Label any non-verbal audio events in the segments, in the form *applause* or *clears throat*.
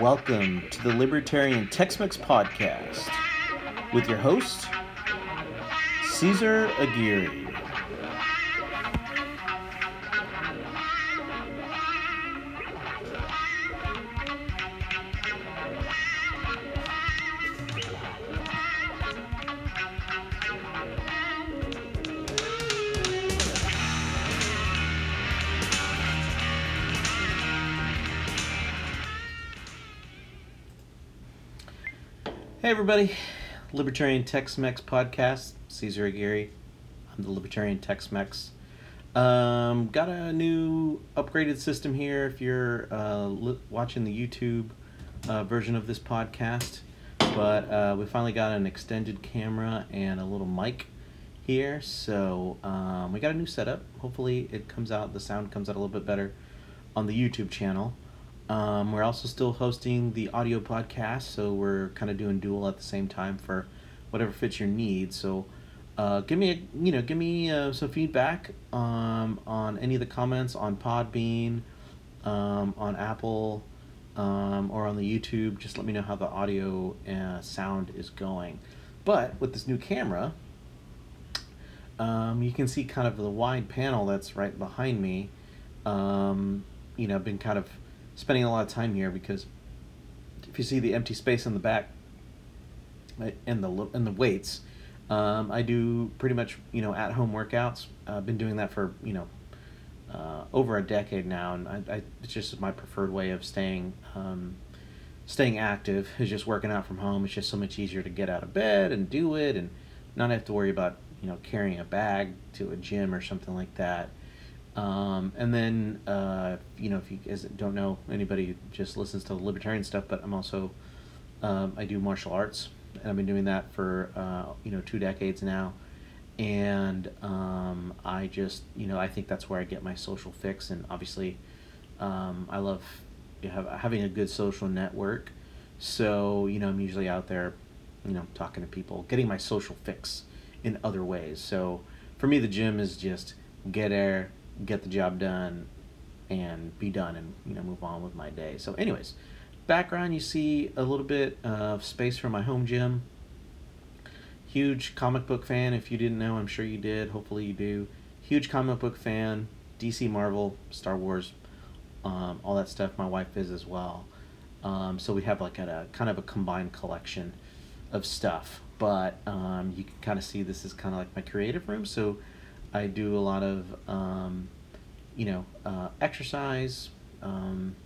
welcome to the Libertarian Tex-Mex podcast with your host, Caesar Aguirre. Hey everybody, Libertarian Tex-Mex podcast. Caesar Aguirre. I'm the Libertarian Tex-Mex. Um, got a new upgraded system here. If you're uh, li- watching the YouTube uh, version of this podcast, but uh, we finally got an extended camera and a little mic here. So um, we got a new setup. Hopefully, it comes out. The sound comes out a little bit better on the YouTube channel. Um, we're also still hosting the audio podcast, so we're kind of doing dual at the same time for whatever fits your needs. So, uh, give me a you know give me uh, some feedback um, on any of the comments on Podbean, um, on Apple, um, or on the YouTube. Just let me know how the audio uh, sound is going. But with this new camera, um, you can see kind of the wide panel that's right behind me. Um, you know, I've been kind of spending a lot of time here because if you see the empty space in the back and the and the weights, um, I do pretty much you know at home workouts. I've been doing that for you know uh, over a decade now, and I, I, it's just my preferred way of staying um, staying active is just working out from home. It's just so much easier to get out of bed and do it, and not have to worry about you know carrying a bag to a gym or something like that. Um, and then, uh, you know, if you guys don't know, anybody just listens to the libertarian stuff, but I'm also, um, I do martial arts, and I've been doing that for, uh, you know, two decades now. And um, I just, you know, I think that's where I get my social fix. And obviously, um, I love have, having a good social network. So, you know, I'm usually out there, you know, talking to people, getting my social fix in other ways. So for me, the gym is just get air, get the job done and be done and you know move on with my day. So anyways background you see a little bit of space for my home gym. Huge comic book fan if you didn't know i'm sure you did hopefully you do. Huge comic book fan dc marvel star wars um, all that stuff my wife is as well. Um, so we have like a, a kind of a combined collection of stuff. But um, you can kind of see this is kind of like my creative room so I do a lot of, um, you know, uh, exercise. Um,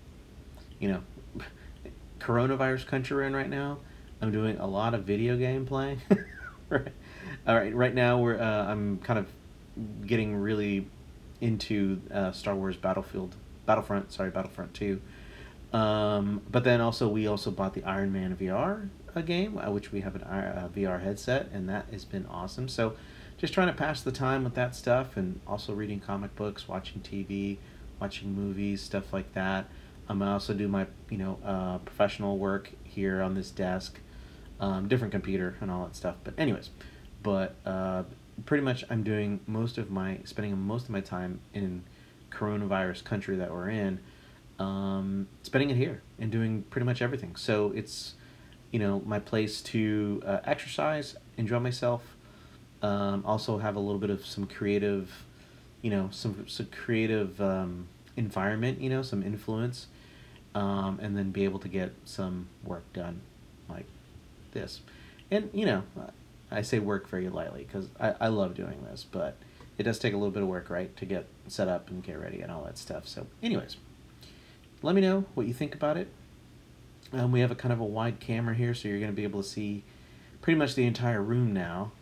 you know, *laughs* coronavirus country we're in right now. I'm doing a lot of video game playing. *laughs* right. All right. Right now we're uh, I'm kind of getting really into uh, Star Wars Battlefield Battlefront. Sorry, Battlefront Two. Um, but then also we also bought the Iron Man VR a game, uh, which we have an uh, VR headset, and that has been awesome. So just trying to pass the time with that stuff and also reading comic books, watching TV, watching movies, stuff like that. Um, I also do my you know uh, professional work here on this desk, um, different computer and all that stuff. But anyways, but uh, pretty much I'm doing most of my spending most of my time in coronavirus country that we're in, um, spending it here and doing pretty much everything. So it's you know my place to uh, exercise, enjoy myself, um, also have a little bit of some creative, you know, some some creative um, environment, you know, some influence, um, and then be able to get some work done, like this, and you know, I say work very lightly because I I love doing this, but it does take a little bit of work, right, to get set up and get ready and all that stuff. So, anyways, let me know what you think about it. Um, we have a kind of a wide camera here, so you're going to be able to see pretty much the entire room now.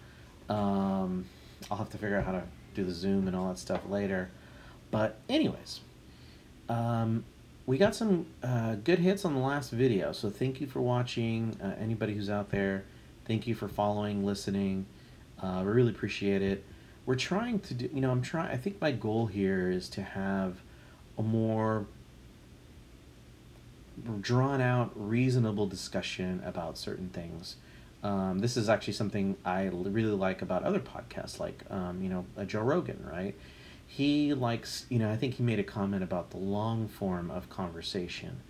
Um, I'll have to figure out how to do the zoom and all that stuff later. But anyways, um, we got some uh, good hits on the last video. So thank you for watching. Uh, anybody who's out there, thank you for following, listening. Uh, we really appreciate it. We're trying to do. You know, I'm trying. I think my goal here is to have a more drawn out, reasonable discussion about certain things. Um, this is actually something I really like about other podcasts, like um, you know Joe Rogan, right? He likes, you know, I think he made a comment about the long form of conversation,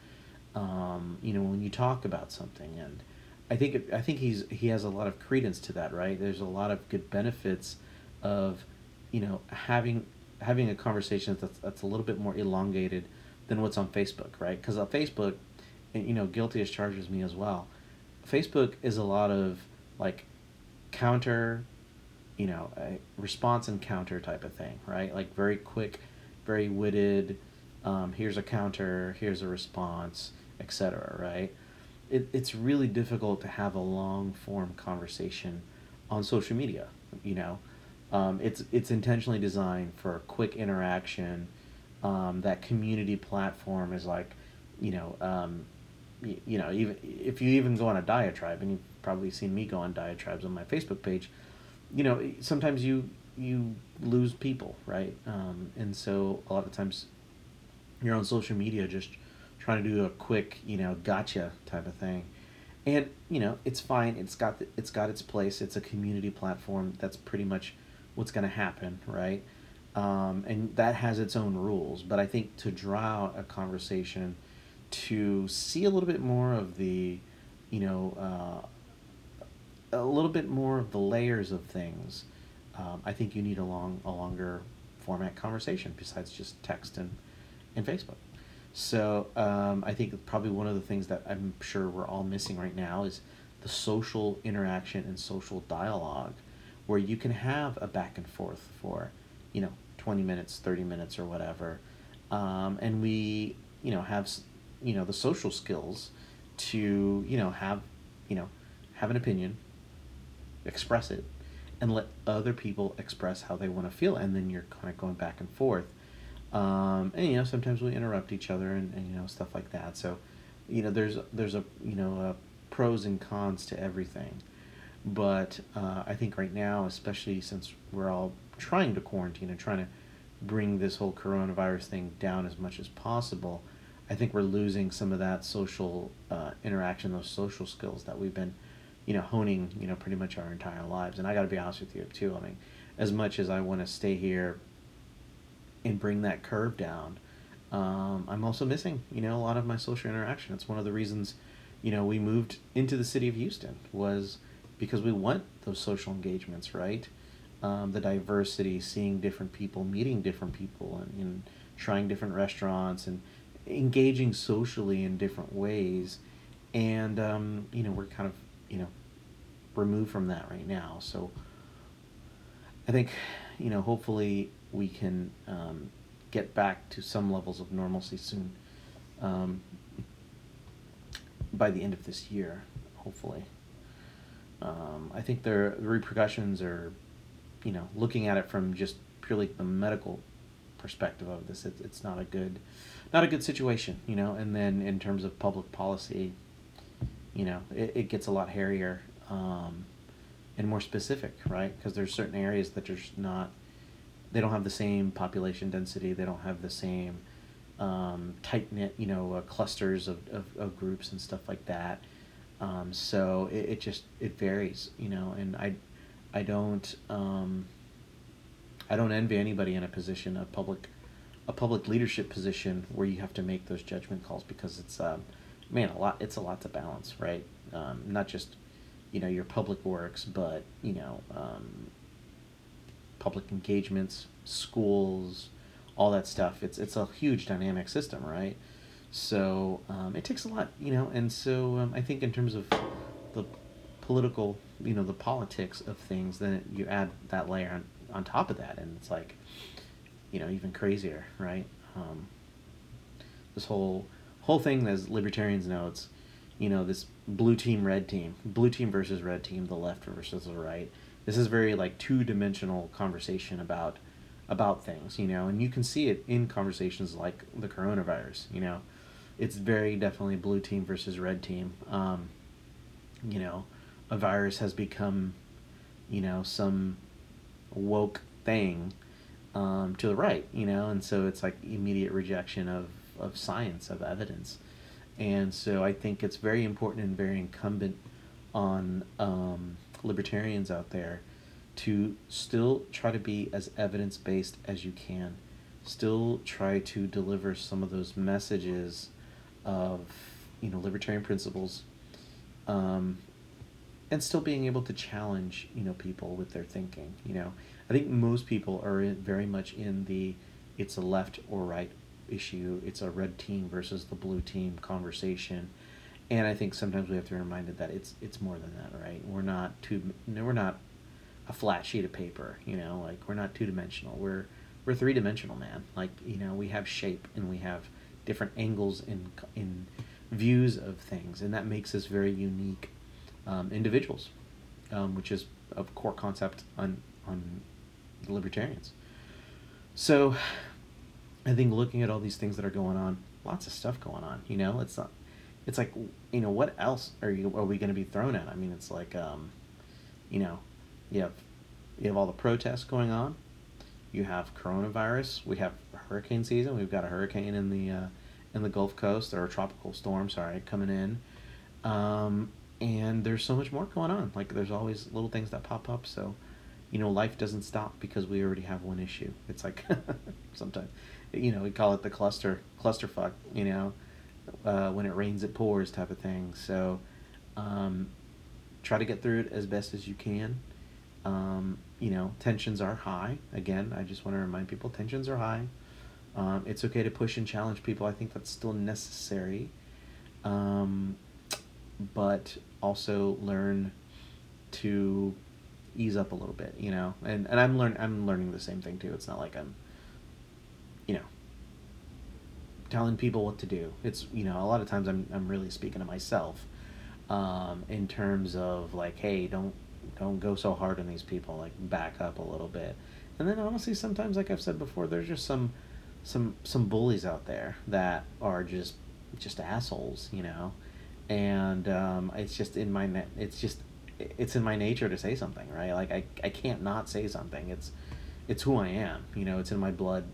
um, you know, when you talk about something. And I think I think he's he has a lot of credence to that, right? There's a lot of good benefits of, you know, having having a conversation that's that's a little bit more elongated than what's on Facebook, right? Because on Facebook, you know, guilty as charged as me as well. Facebook is a lot of like counter, you know, response and counter type of thing, right? Like very quick, very witted. Um, here's a counter. Here's a response, etc. Right? It, it's really difficult to have a long form conversation on social media. You know, um, it's it's intentionally designed for quick interaction. Um, that community platform is like, you know, um, you, know, even if you even go on a diatribe, and you've probably seen me go on diatribes on my Facebook page, you know, sometimes you you lose people, right? Um, and so a lot of times, you're on social media just trying to do a quick, you know, gotcha type of thing, and you know, it's fine. It's got the, it's got its place. It's a community platform. That's pretty much what's going to happen, right? Um, and that has its own rules. But I think to draw out a conversation to see a little bit more of the, you know, uh, a little bit more of the layers of things, um, I think you need a long, a longer format conversation besides just text and, and Facebook. So um, I think probably one of the things that I'm sure we're all missing right now is the social interaction and social dialogue, where you can have a back and forth for, you know, twenty minutes, thirty minutes, or whatever, um, and we, you know, have you know the social skills to you know have you know have an opinion express it and let other people express how they want to feel and then you're kind of going back and forth um, and you know sometimes we interrupt each other and, and you know stuff like that. So you know there's there's a you know a pros and cons to everything. But uh, i think right now especially since we're all trying to quarantine and trying to bring this whole coronavirus thing down as much as possible I think we're losing some of that social uh, interaction, those social skills that we've been, you know, honing, you know, pretty much our entire lives. And I got to be honest with you too. I mean, as much as I want to stay here and bring that curve down, um, I'm also missing, you know, a lot of my social interaction. It's one of the reasons, you know, we moved into the city of Houston was because we want those social engagements, right? Um, the diversity, seeing different people, meeting different people, and, and trying different restaurants and engaging socially in different ways. And um, you know we're kind of you know removed from that right now. So i think you know hopefully we can um, get back to some levels of normalcy soon um, by the end of this year hopefully. Um, i think the repercussions are you know looking at it from just purely the medical perspective of this it, it's not a good not a good situation, you know. And then in terms of public policy, you know, it, it gets a lot hairier um, and more specific, right? Because there's certain areas that are just not, they don't have the same population density, they don't have the same um, tight knit, you know, uh, clusters of, of, of, groups and stuff like that. Um, so it, it just it varies, you know, and I, I don't, um, I don't envy anybody in a position of public a public leadership position where you have to make those judgment calls because it's um, man a lot it's a lot to balance right? Um, not just you know your public works but you know um, public engagements schools all that stuff. It's it's a huge dynamic system right? So um, it takes a lot you know and so um, I think in terms of the political you know the politics of things then you add that layer on, on top of that and it's like you know even crazier, right? Um, this whole whole thing, as libertarians know, it's you know this blue team, red team, blue team versus red team, the left versus the right. This is very like two dimensional conversation about about things, you know, and you can see it in conversations like the coronavirus, you know. It's very definitely blue team versus red team. Um, you know, a virus has become, you know, some woke thing um, to the right, you know, and so it's like immediate rejection of, of science, of evidence. And so I think it's very important and very incumbent on um, libertarians out there to still try to be as evidence based as you can, still try to deliver some of those messages of, you know libertarian principles, um, and still being able to challenge you know people with their thinking. You know, I think most people are very much in the it's a left or right issue. It's a red team versus the blue team conversation, and I think sometimes we have to be reminded that it's it's more than that, right? We're not two. We're not a flat sheet of paper. You know, like we're not two dimensional. We're we're three dimensional, man. Like you know, we have shape and we have different angles in in views of things, and that makes us very unique um, individuals, um, which is a core concept on on the libertarians. So, I think looking at all these things that are going on, lots of stuff going on. You know, it's not. It's like you know what else are you are we going to be thrown at? I mean, it's like um, you know, you have you have all the protests going on. You have coronavirus. We have hurricane season. We've got a hurricane in the uh, in the Gulf Coast or a tropical storm, sorry, coming in. Um, and there's so much more going on. Like there's always little things that pop up. So, you know, life doesn't stop because we already have one issue. It's like *laughs* sometimes, you know, we call it the cluster clusterfuck. You know, uh, when it rains it pours type of thing. So, um, try to get through it as best as you can. Um, you know, tensions are high. Again, I just want to remind people tensions are high. Um, it's okay to push and challenge people. I think that's still necessary. Um, but also learn to ease up a little bit, you know. And and I'm learn I'm learning the same thing too. It's not like I'm you know telling people what to do. It's you know, a lot of times I'm I'm really speaking to myself um, in terms of like, hey, don't don't go so hard on these people, like back up a little bit. And then honestly sometimes like I've said before, there's just some some some bullies out there that are just just assholes, you know and um, it's just in my na- it's just it's in my nature to say something right? Like I, I can't not say something. It's it's who i am you know? It's in my blood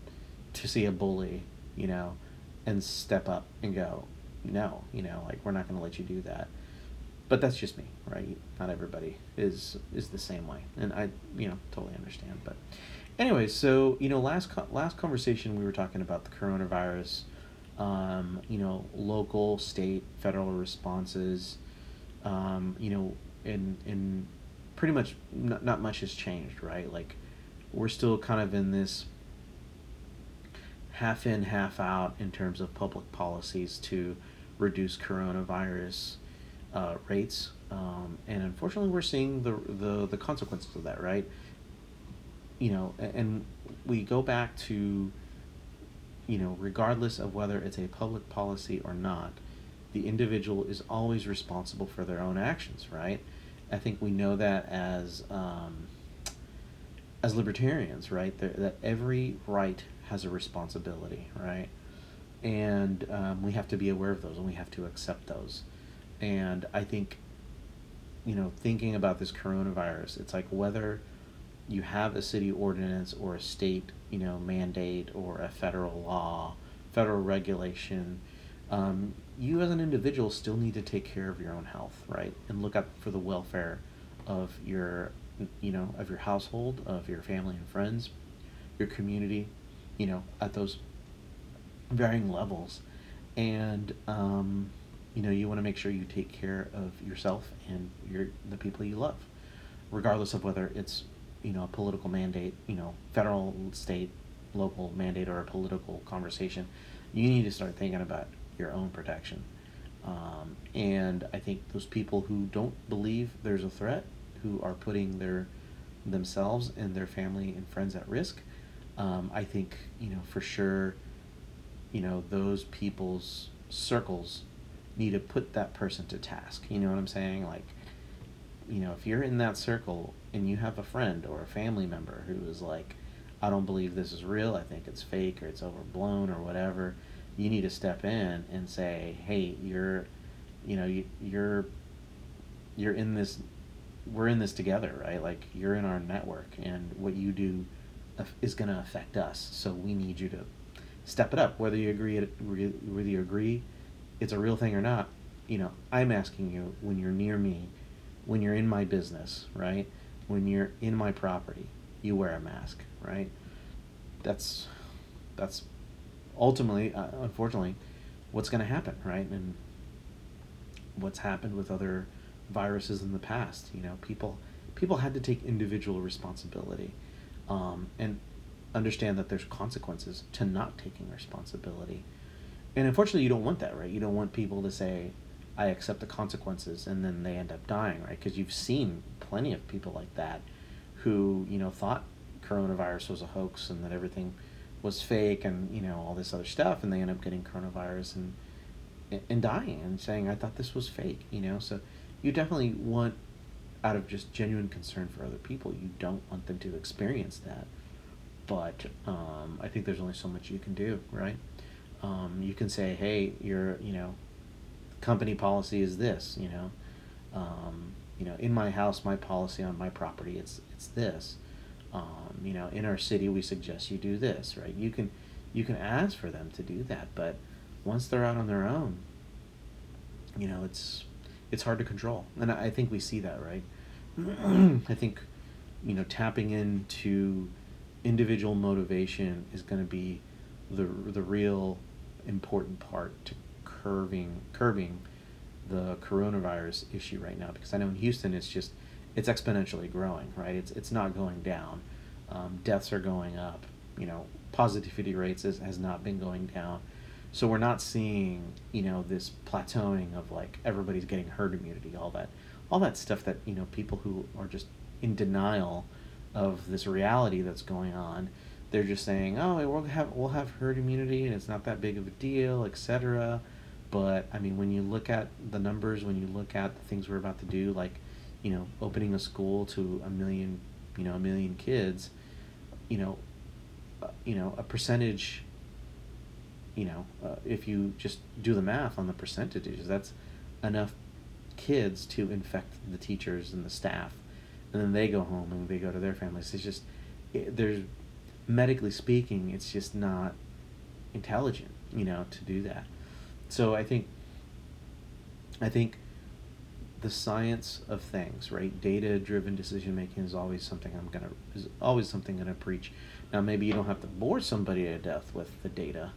to see a bully you know and step up and go no you know? Like we're not going to let you do that. But that's just me right? Not everybody is is the same way. And i you know totally understand. But anyway so you know last co- last conversation we were talking about the coronavirus um, you know, local, state, federal responses, um, you know, and and pretty much not, not much has changed, right? Like we're still kind of in this half in, half out in terms of public policies to reduce coronavirus uh, rates, um, and unfortunately, we're seeing the, the the consequences of that, right? You know, and we go back to you know, regardless of whether it's a public policy or not, the individual is always responsible for their own actions, right? I think we know that as um, as libertarians, right? That, that every right has a responsibility, right? And um, we have to be aware of those and we have to accept those. And I think, you know, thinking about this coronavirus, it's like whether you have a city ordinance or a state, you know, mandate or a federal law, federal regulation, um, you as an individual still need to take care of your own health, right? And look out for the welfare of your, you know, of your household, of your family and friends, your community, you know, at those varying levels. And, um, you know, you want to make sure you take care of yourself and your the people you love, regardless of whether it's you know a political mandate, you know, federal, state, local mandate, or a political conversation, you need to start thinking about your own protection. Um, and I think those people who don't believe there's a threat, who are putting their themselves and their family and friends at risk, um, I think you know for sure, you know those people's circles need to put that person to task. You know what I'm saying? Like, you know, if you're in that circle and you have a friend or a family member who is like, I don't believe this is real, I think it's fake or it's overblown or whatever, you need to step in and say, hey, you're, you know, you, you're, you're in this, we're in this together, right? Like you're in our network and what you do is going to affect us. So we need you to step it up, whether you agree, whether you agree it's a real thing or not. You know, I'm asking you when you're near me, when you're in my business, right? when you're in my property, you wear a mask, right? That's that's ultimately, uh, unfortunately, what's going to happen, right? And what's happened with other viruses in the past. You know, people people had to take individual responsibility, um, and understand that there's consequences to not taking responsibility. And unfortunately, you don't want that, right? You don't want people to say, "I accept the consequences," and then they end up dying, right? Because you've seen plenty of people like that, who you know thought coronavirus was a hoax and that everything was fake and you know all this other stuff, and they end up getting coronavirus and and dying and saying, "I thought this was fake," you know. So you definitely want, out of just genuine concern for other people, you don't want them to experience that. But um, I think there's only so much you can do, right? Um, you can say, "Hey, your you know, company policy is this," you know. Um, you know, in my house, my policy on my property, it's it's this. Um, you know, in our city, we suggest you do this, right? You can you can ask for them to do that, but once they're out on their own, you know, it's it's hard to control, and I, I think we see that, right? *clears throat* I think, you know, tapping into individual motivation is going to be the the real important part to curving curbing the coronavirus issue right now because I know in Houston it's just it's exponentially growing, right? It's it's not going down. Um, deaths are going up. You know, positivity rates is, has not been going down. So we're not seeing, you know, this plateauing of like everybody's getting herd immunity, all that, all that stuff that you know people who are just in denial of this reality that's going on. They're just saying, oh, we'll have we'll have herd immunity and it's not that big of a deal, etc. But I mean, when you look at the numbers, when you look at the things we're about to do, like, you know, opening a school to a million, you know, a million kids, you know, uh, you know, a percentage you know, uh, if you just do the math on the percentages, that's enough kids to infect the teachers and the staff, and then they go home and they go to their families. It's just it, there's medically speaking, it's just not intelligent, you know, to do that. So I think I think the science of things, right? Data driven decision making is always something I'm gonna is always something I'm gonna preach. Now maybe you don't have to bore somebody to death with the data,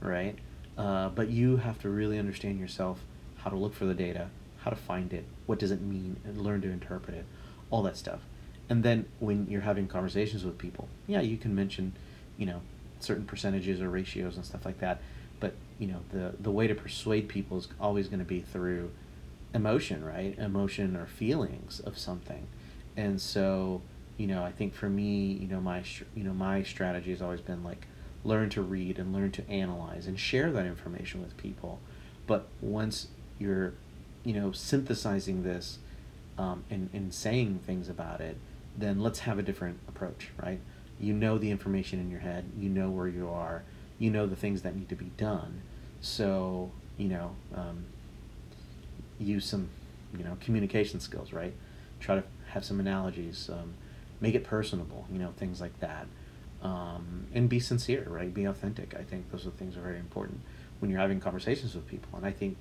right? Uh, but you have to really understand yourself, how to look for the data, how to find it, what does it mean, and learn to interpret it, all that stuff. And then when you're having conversations with people, yeah, you can mention, you know, certain percentages or ratios and stuff like that. But you know, the the way to persuade people is always going to be through emotion, right? Emotion or feelings of something. And so, you know, I think for me, you know, my you know my strategy has always been like learn to read and learn to analyze and share that information with people. But once you're, you know, synthesizing this um, and, and saying things about it, then let's have a different approach, right? You know the information in your head, you know where you are, you know the things that need to be done. So, you know, um, use some, you know, communication skills, right? Try to have some analogies, um, make it personable, you know, things like that um, and be sincere, right? Be authentic. I think those are things are very important when you're having conversations with people. And I think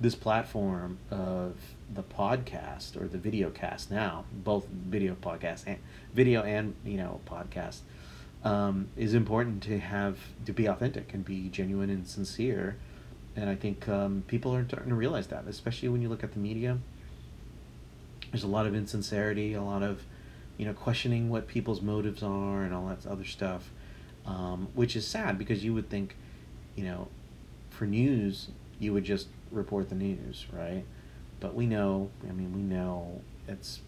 this platform of the podcast or the video cast now, both video podcast and video and you know podcast, um, is important to have to be authentic and be genuine and sincere. And I think um, people are starting to realize that, especially when you look at the media. There's a lot of insincerity, a lot of you know, questioning what people's motives are and all that other stuff, um, which is sad because you would think, you know, for news, you would just report the news, right? But we know, I mean, we know it's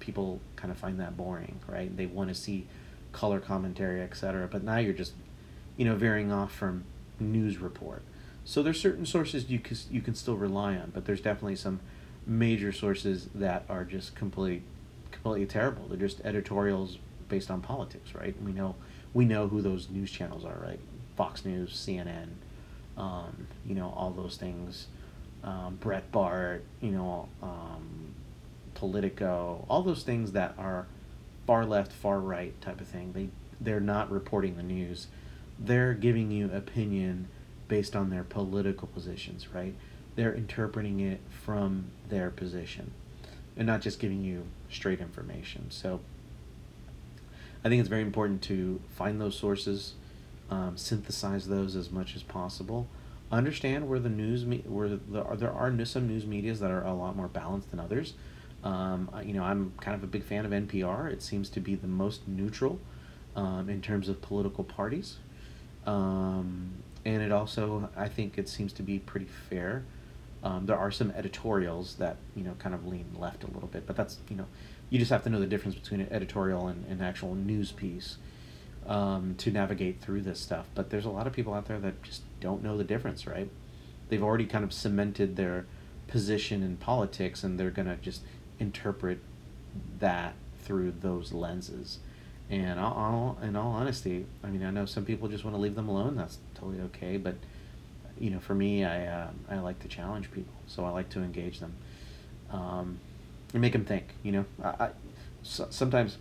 people kind of find that boring, right? They want to see color commentary, etc. But now you're just, you know, veering off from news report. So there's certain sources you can, you can still rely on, but there's definitely some major sources that are just complete completely terrible. They're just editorials based on politics, right? We know we know who those news channels are, right? Fox News, CNN, um, you know, all those things. Um, Breitbart, you know, um, Politico, all those things that are far left, far right type of thing. They they're not reporting the news. They're giving you opinion based on their political positions, right? They're interpreting it from their position and not just giving you straight information. So I think it's very important to find those sources, um, synthesize those as much as possible, understand where the news me- where the, there are some news medias that are a lot more balanced than others. Um, you know, I'm kind of a big fan of NPR. It seems to be the most neutral um, in terms of political parties, um, and it also I think it seems to be pretty fair. Um, there are some editorials that you know kind of lean left a little bit, but that's you know you just have to know the difference between an editorial and an actual news piece um, to navigate through this stuff. But there's a lot of people out there that just don't know the difference, right? They've already kind of cemented their position in politics, and they're gonna just interpret that through those lenses. And all, in all honesty, I mean, I know some people just want to leave them alone. That's totally okay. But you know, for me, I uh, I like to challenge people, so I like to engage them, um, and make them think. You know, I, I so, sometimes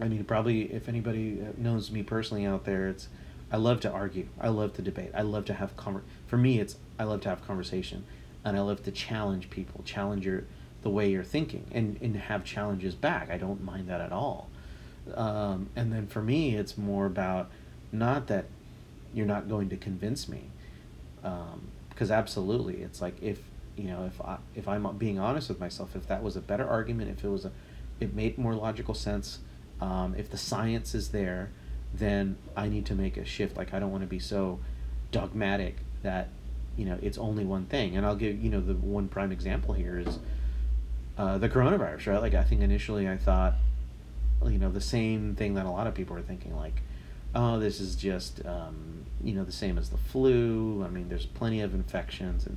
I mean, probably if anybody uh, knows me personally out there, it's I love to argue. I love to debate. I love to have conver- For me, it's I love to have conversation, and I love to challenge people, challenge your the way you're thinking, and and have challenges back. I don't mind that at all. Um, and then for me, it's more about not that you're not going to convince me, because um, absolutely, it's like if you know if I if I'm being honest with myself, if that was a better argument, if it was a it made more logical sense um, if the science is there, then I need to make a shift. Like I don't want to be so dogmatic that you know it's only one thing. And I'll give you know the one prime example here is uh, the coronavirus, right? Like I think initially I thought, you know, the same thing that a lot of people are thinking, like, oh, this is just um, you know the same as the flu. I mean, there's plenty of infections and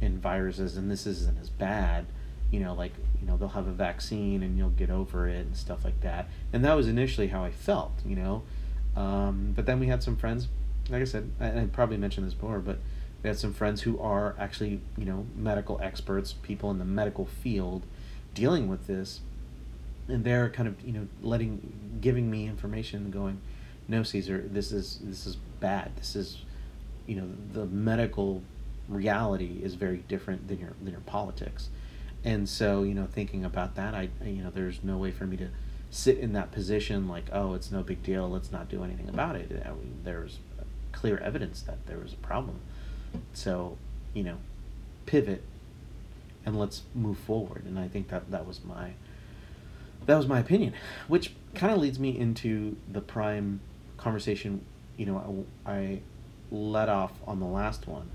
and viruses, and this isn't as bad you know, like, you know, they'll have a vaccine and you'll get over it and stuff like that. And that was initially how I felt, you know. Um, but then we had some friends, like I said, I, I probably mentioned this before, but we had some friends who are actually, you know, medical experts, people in the medical field dealing with this. And they're kind of, you know, letting, giving me information going, no, Caesar, this is, this is bad. This is, you know, the medical reality is very different than your, than your politics. And so you know thinking about that i you know there's no way for me to sit in that position like oh it's no big deal. Let's not do anything about it. I mean, there's clear evidence that there was a problem. So you know pivot and let's move forward. And i think that that was my that was my opinion which kind of leads me into the prime conversation you know I, I let off on the last one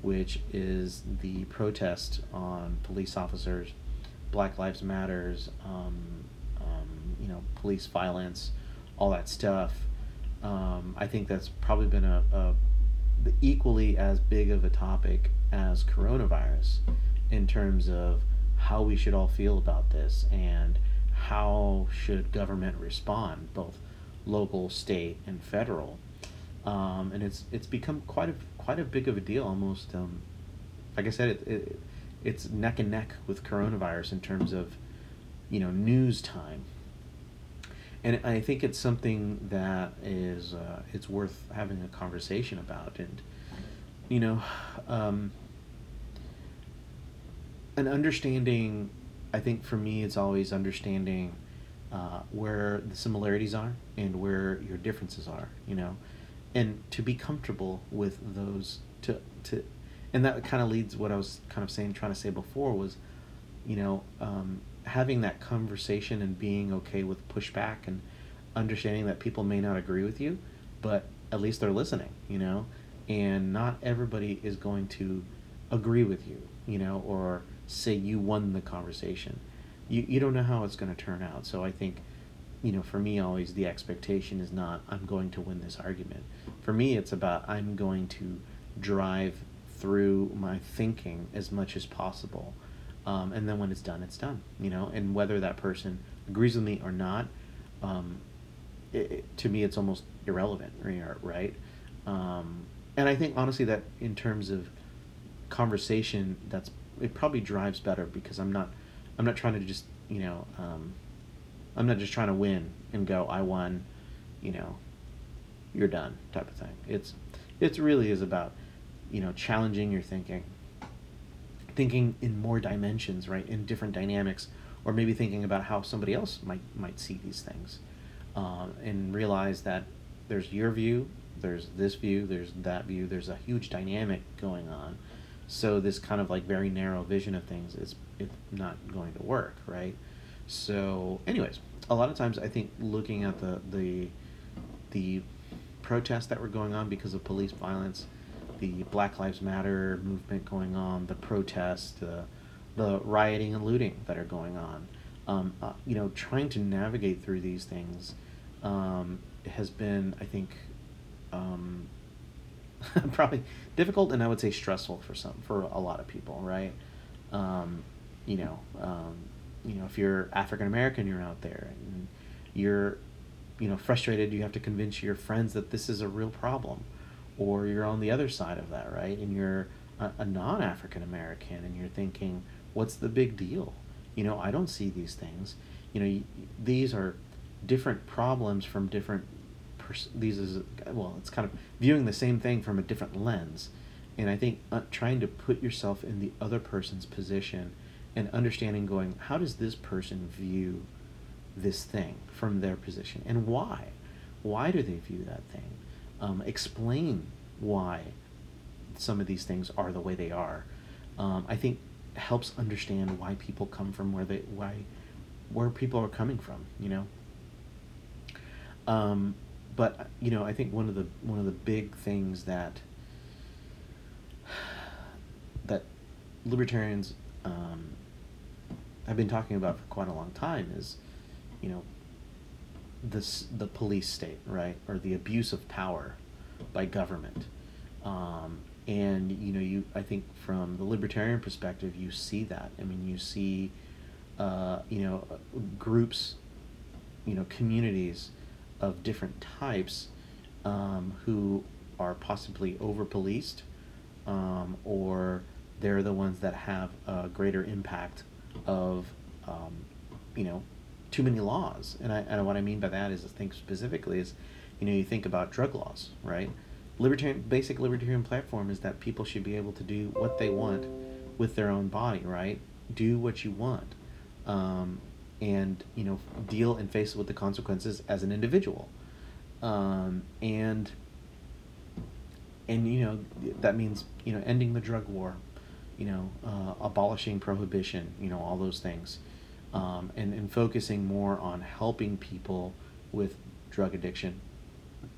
which is the protest on police officers, Black Lives Matters, um, um, you know, police violence, all that stuff. Um, I think that's probably been a, a equally as big of a topic as coronavirus in terms of how we should all feel about this and how should government respond, both local, state, and federal. Um, and it's it's become quite a quite a big of a deal. Almost, um, like I said, it, it it's neck and neck with coronavirus in terms of, you know, news time. And I think it's something that is uh, it's worth having a conversation about, and you know, um, an understanding. I think for me, it's always understanding uh, where the similarities are and where your differences are. You know, and to be comfortable with those to to and that kind of leads what I was kind of saying trying to say before was you know um, having that conversation and being okay with pushback and understanding that people may not agree with you but at least they're listening you know and not everybody is going to agree with you you know or say you won the conversation you, you don't know how it's going to turn out so i think you know, for me, always the expectation is not I'm going to win this argument. For me, it's about I'm going to drive through my thinking as much as possible. Um, and then when it's done, it's done, you know, and whether that person agrees with me or not, um, it, it, to me, it's almost irrelevant, right? Um, and I think honestly that in terms of conversation, that's it probably drives better because I'm not, I'm not trying to just you know um, I'm not just trying to win and go, I won, you know, you're done type of thing. It's it really is about, you know, challenging your thinking. Thinking in more dimensions, right? In different dynamics, or maybe thinking about how somebody else might might see these things, um, and realize that there's your view there's this view, there's that view, there's a huge dynamic going on. So this kind of like very narrow vision of things is it's not going to work, right? So, anyways, a lot of times I think looking at the the the protests that were going on because of police violence, the Black Lives Matter movement going on, the protests, the the rioting and looting that are going on. Um, uh, you know, trying to navigate through these things um, has been, I think, um, *laughs* probably difficult and I would say stressful for some for a lot of people, right? Um, you know, um, you know, if you're African American, you're out there and you're, you know, frustrated. You have to convince your friends that this is a real problem, or you're on the other side of that, right? And you're a, a non-African American, and you're thinking, what's the big deal? You know, I don't see these things. You know, these are different problems from different. Pers- these is well, it's kind of viewing the same thing from a different lens, and I think uh, trying to put yourself in the other person's position, and understanding, going, how does this person view this thing from their position, and why? Why do they view that thing? Um, explain why some of these things are the way they are. Um, I think helps understand why people come from where they why where people are coming from you know um, but you know i think one of the one of the big things that that libertarians um, have been talking about for quite a long time is you know this the police state right or the abuse of power by government. Um, and you know you i think from the libertarian perspective you see that. I mean you see uh, you know groups you know communities of different types um, who are possibly over policed um, or they're the ones that have a greater impact of um, you know too many laws. And I and what I mean by that is I think specifically is you know you think about drug laws right? Libertarian basic libertarian platform is that people should be able to do what they want with their own body right? Do what you want. Um, and you know deal and face with the consequences as an individual um, and and you know that means you know ending the drug war you know uh, abolishing prohibition you know all those things um, and, and focusing more on helping people with drug addiction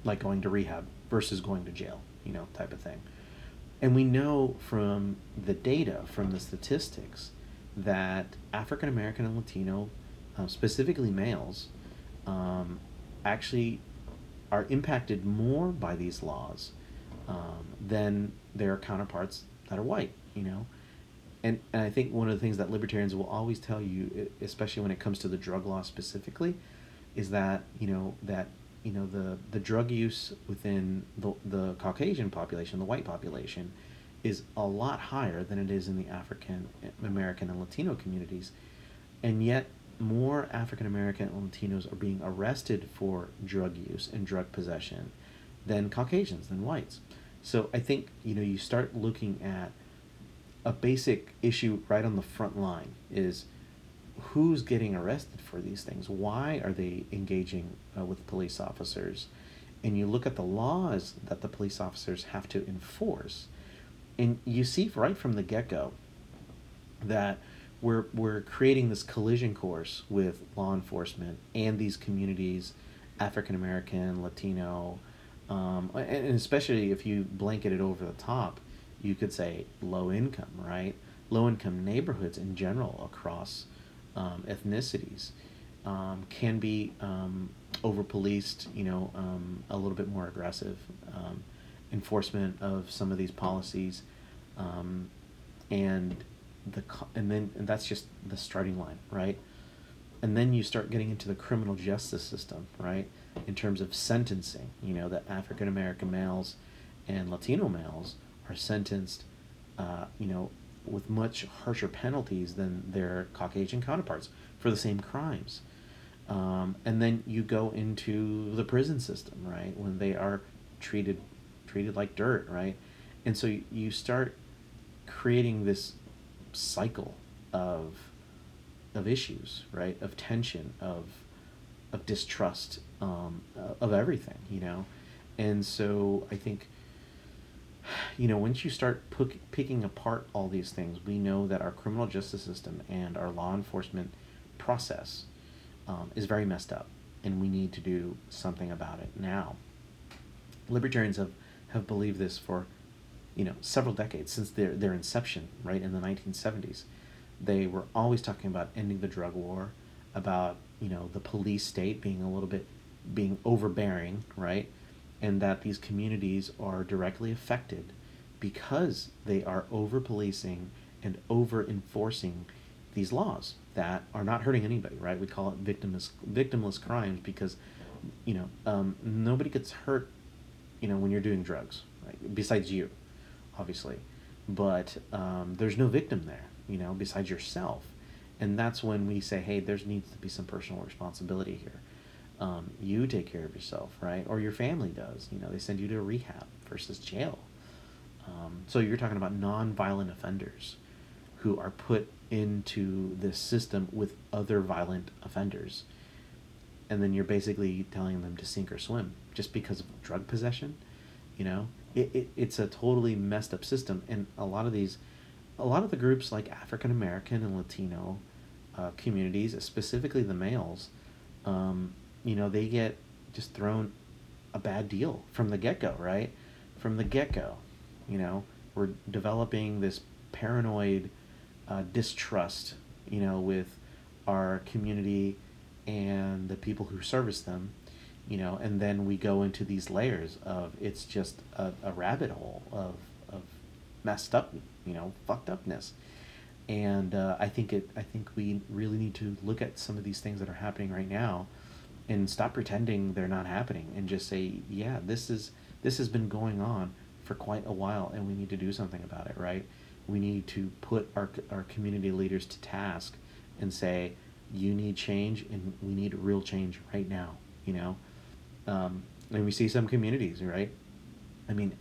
like going to rehab versus going to jail, you know, type of thing. And we know from the data, from the statistics, that African American and Latino, uh, specifically males, um, actually are impacted more by these laws um, than their counterparts that are white, you know. And, and I think one of the things that libertarians will always tell you, especially when it comes to the drug law specifically, is that, you know, that you know the the drug use within the the Caucasian population, the white population, is a lot higher than it is in the African American and Latino communities, and yet more African American and Latinos are being arrested for drug use and drug possession than Caucasians than whites. So I think you know you start looking at a basic issue right on the front line is who's getting arrested for these things? Why are they engaging uh, with police officers? And you look at the laws that the police officers have to enforce, and you see right from the get go that we're, we're creating this collision course with law enforcement and these communities, African American, Latino, um, and especially if you blanket it over the top, you could say low income, right? Low income neighborhoods in general across um, ethnicities um, can be um, over policed, you know, um, a little bit more aggressive um, enforcement of some of these policies, um, and the and then and that's just the starting line, right? And then you start getting into the criminal justice system, right? In terms of sentencing, you know, that African American males and Latino males are sentenced, uh, you know, with much harsher penalties than their Caucasian counterparts for the same crimes. Um, and then you go into the prison system, right, when they are treated treated like dirt, right, and so you start creating this cycle of of issues, right, of tension, of of distrust, um, of everything, you know, and so I think you know, once you start p- picking apart all these things, we know that our criminal justice system and our law enforcement process um, is very messed up, and we need to do something about it now. Libertarians have, have believed this for, you know, several decades since their their inception, right in the nineteen seventies. They were always talking about ending the drug war, about you know the police state being a little bit being overbearing, right? and that these communities are directly affected because they are over policing and over enforcing these laws that are not hurting anybody, right? We call it victimless victimless crimes because, you know, um, nobody gets hurt, you know, when you're doing drugs, right? Besides you, obviously, but um, there's no victim there, you know, besides yourself, and that's when we say, hey, there needs to be some personal responsibility here um, you take care of yourself, right? Or your family does. You know, they send you to rehab versus jail. Um, so you're talking about non-violent offenders who are put into this system with other violent offenders. And then you're basically telling them to sink or swim just because of drug possession. You know, it, it, it's a totally messed up system. And a lot of these, a lot of the groups like African American and Latino uh, communities, specifically the males, um, you know, they get just thrown a bad deal from the get go, right? From the get go, you know, we're developing this paranoid uh, distrust, you know, with our community and the people who service them, you know, and then we go into these layers of it's just a, a rabbit hole of, of messed up, you know, fucked upness. And uh, I think it. I think we really need to look at some of these things that are happening right now, and stop pretending they're not happening and just say yeah this is this has been going on for quite a while and we need to do something about it right we need to put our, our community leaders to task and say you need change and we need real change right now you know um, and we see some communities right i mean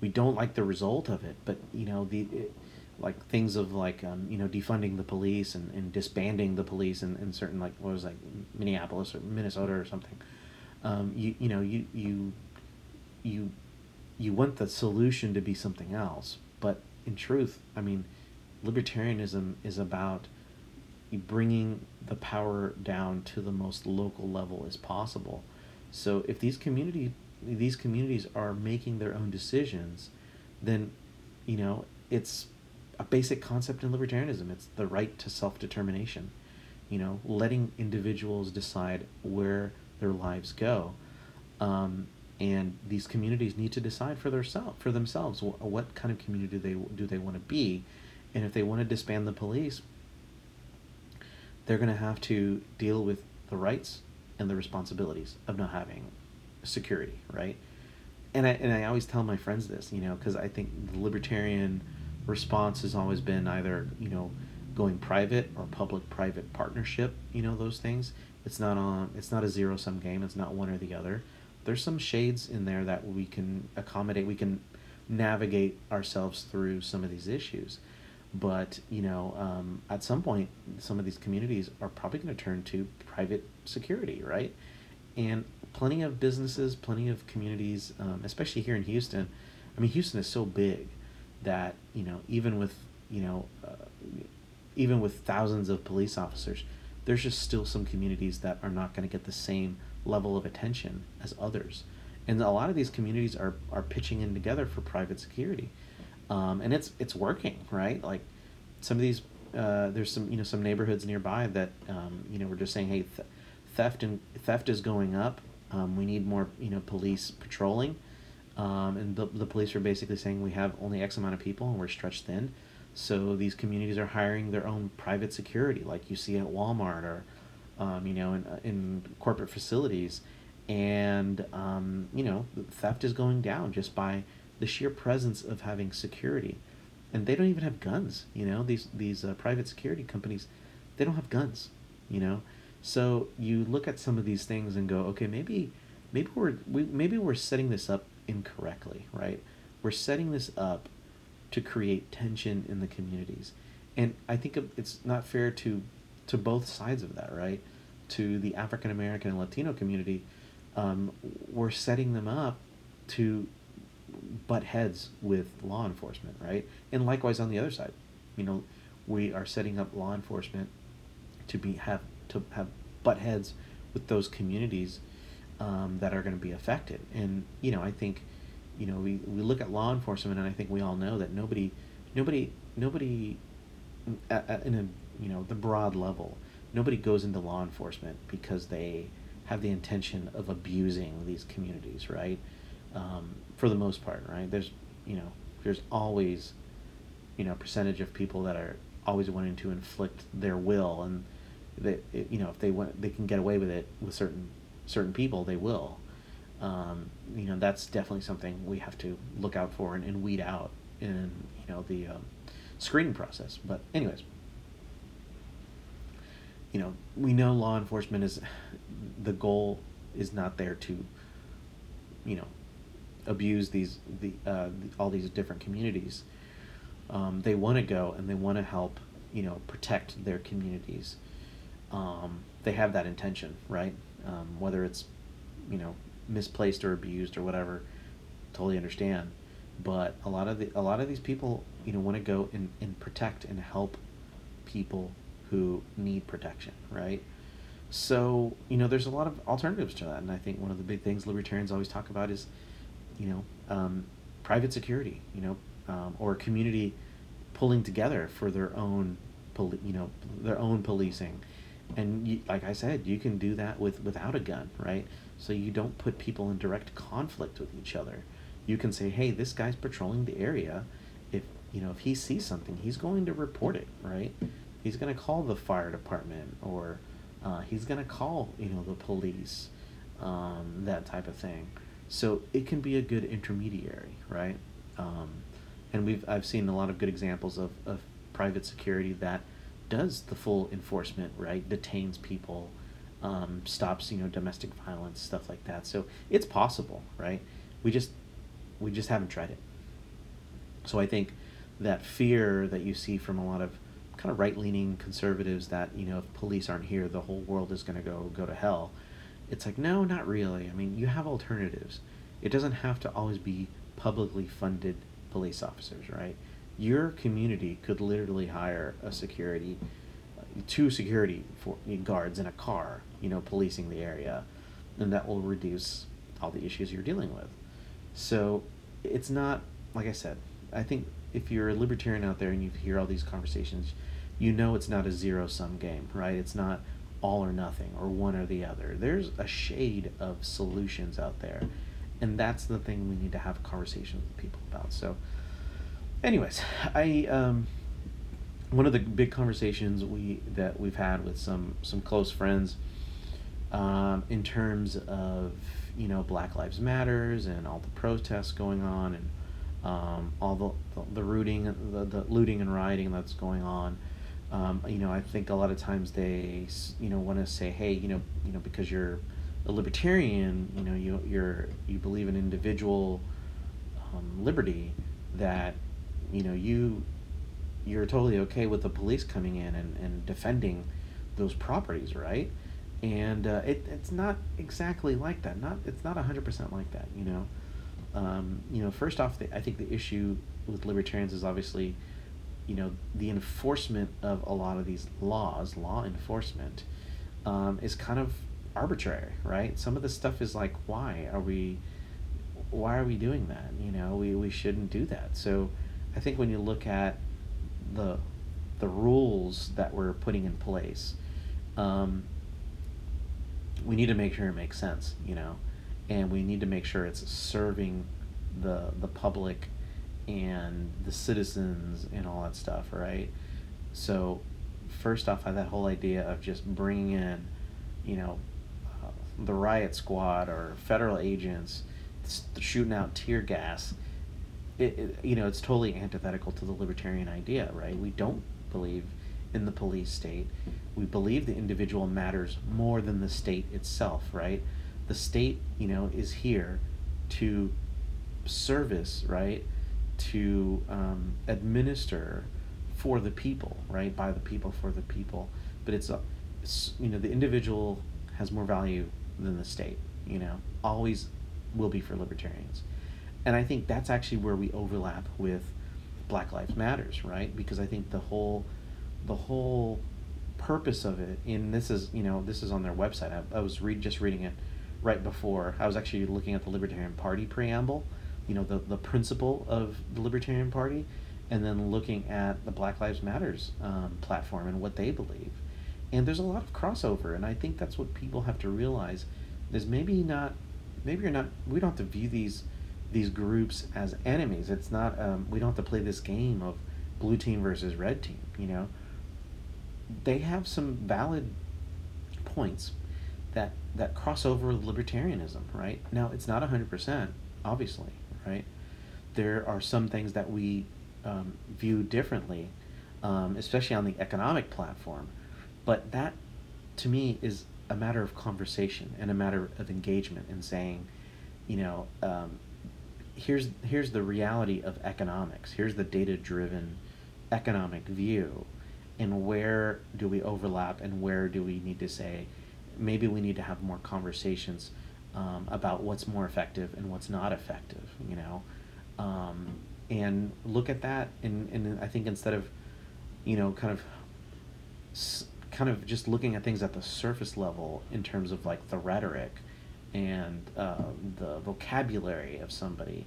we don't like the result of it but you know the it, like things of like um, you know defunding the police and, and disbanding the police in, in certain like what was like Minneapolis or Minnesota or something. Um, you you know you you you you want the solution to be something else, but in truth, I mean, libertarianism is about bringing the power down to the most local level as possible. So if these community these communities are making their own decisions, then you know it's a basic concept in libertarianism. It's the right to self determination. You know, letting individuals decide where their lives go. Um, and these communities need to decide for their self, for themselves what, what kind of community they do they want to be, and if they want to disband the police, they're going to have to deal with the rights and the responsibilities of not having security, right? And I and I always tell my friends this, you know, because I think the libertarian response has always been either you know going private or public private partnership you know those things. It's not on it's not a zero sum game it's not one or the other. There's some shades in there that we can accommodate we can navigate ourselves through some of these issues but you know um, at some point some of these communities are probably going to turn to private security right? And plenty of businesses plenty of communities um, especially here in houston i mean houston is so big that you know even with you know uh, even with thousands of police officers there's just still some communities that are not going to get the same level of attention as others. And a lot of these communities are are pitching in together for private security um, and it's it's working right like some of these uh, there's some you know some neighborhoods nearby that um, you know we're just saying hey th- theft and theft is going up um, we need more you know police patrolling um, and the, the police are basically saying we have only X amount of people and we're stretched thin. So these communities are hiring their own private security, like you see at Walmart or, um, you know, in, in corporate facilities. And, um, you know, theft is going down just by the sheer presence of having security. And they don't even have guns, you know, these, these uh, private security companies, they don't have guns, you know. So you look at some of these things and go, okay, maybe, maybe we're, we, maybe we're setting this up incorrectly, right? We're setting this up to create tension in the communities. And I think it's not fair to to both sides of that, right? To the African American and Latino community, um, we're setting them up to butt heads with law enforcement, right? And likewise on the other side, you know, we are setting up law enforcement to be have to have butt heads with those communities um, that are going to be affected. And you know, I think, you know, we, we look at law enforcement, and I think we all know that nobody, nobody, nobody, at, at, in a you know the broad level, nobody goes into law enforcement because they have the intention of abusing these communities, right? Um, for the most part, right? There's you know there's always you know percentage of people that are always wanting to inflict their will and that you know if they want they can get away with it with certain certain people they will um, you know that's definitely something we have to look out for and, and weed out in you know the um, screening process but anyways you know we know law enforcement is the goal is not there to you know abuse these the, uh, all these different communities um, they want to go and they want to help you know protect their communities um, they have that intention, right? Um, whether it's, you know, misplaced or abused or whatever, totally understand. But a lot of the a lot of these people, you know, want to go and, and protect and help people who need protection, right? So, you know, there's a lot of alternatives to that, and I think one of the big things libertarians always talk about is, you know, um, private security, you know, um, or community pulling together for their own, poli- you know, their own policing and you, like I said, you can do that with without a gun, right? So you don't put people in direct conflict with each other. You can say, "Hey, this guy's patrolling the area. If you know if he sees something, he's going to report it, right? He's going to call the fire department, or uh, he's going to call you know the police, um, that type of thing. So it can be a good intermediary, right? Um, and we've I've seen a lot of good examples of, of private security that does the full enforcement, right? Detains people, um, stops you know domestic violence, stuff like that. So it's possible, right? We just we just haven't tried it. So I think that fear that you see from a lot of kind of right leaning conservatives that you know if police aren't here, the whole world is going to go go to hell. It's like no, not really. I mean, you have alternatives. It doesn't have to always be publicly funded police officers, right? your community could literally hire a security two security for guards in a car you know policing the area and that will reduce all the issues you're dealing with so it's not like i said i think if you're a libertarian out there and you hear all these conversations you know it's not a zero sum game right it's not all or nothing or one or the other there's a shade of solutions out there and that's the thing we need to have conversations with people about so anyways, I um, one of the big conversations we that we've had with some some close friends um, in terms of you know Black Lives Matters and all the protests going on and um, all the, the, the rooting the, the looting and rioting that's going on. Um, you know, I think a lot of times they you know want to say, hey, you know, you know, because you're a libertarian, you know, you you're you believe in individual um, liberty that you know you you're totally okay with the police coming in and, and defending those properties right? And uh, it, it's not exactly like that not it's not 100% like that you know? Um, you know first off the, i think the issue with libertarians is obviously you know the enforcement of a lot of these laws law enforcement um, is kind of arbitrary right? Some of the stuff is like why are we why are we doing that? You know we, we shouldn't do that. So I think when you look at the the rules that we're putting in place, um, we need to make sure it makes sense, you know, and we need to make sure it's serving the the public and the citizens and all that stuff, right? So, first off, I that whole idea of just bringing in, you know, uh, the riot squad or federal agents shooting out tear gas it, it, you know, it's totally antithetical to the libertarian idea, right? We don't believe in the police state. We believe the individual matters more than the state itself, right? The state, you know, is here to service, right? To um, administer for the people, right? By the people, for the people. But it's, a, it's, you know, the individual has more value than the state, you know, always will be for libertarians and I think that's actually where we overlap with Black Lives Matters, right? Because I think the whole the whole purpose of it and this is you know this is on their website i, I was read, just reading it right before i was actually looking at the libertarian party preamble you know the, the principle of the libertarian party and then looking at the black lives matters um, platform and what they believe. And there's a lot of crossover and i think that's what people have to realize is maybe not maybe you're not we don't have to view these these groups as enemies. It's not um, we don't have to play this game of blue team versus red team you know? They have some valid points that that cross over with libertarianism, right? Now it's not hundred percent, obviously, right? There are some things that we um, view differently, um, especially on the economic platform, but that, to me, is a matter of conversation and a matter of engagement and saying, you know, um, here's here's the reality of economics. Here's the data driven economic view and where do we overlap and where do we need to say maybe we need to have more conversations um, about what's more effective and what's not effective you know? Um, and look at that and, and i think instead of you know kind of kind of just looking at things at the surface level in terms of like the rhetoric and uh, the vocabulary of somebody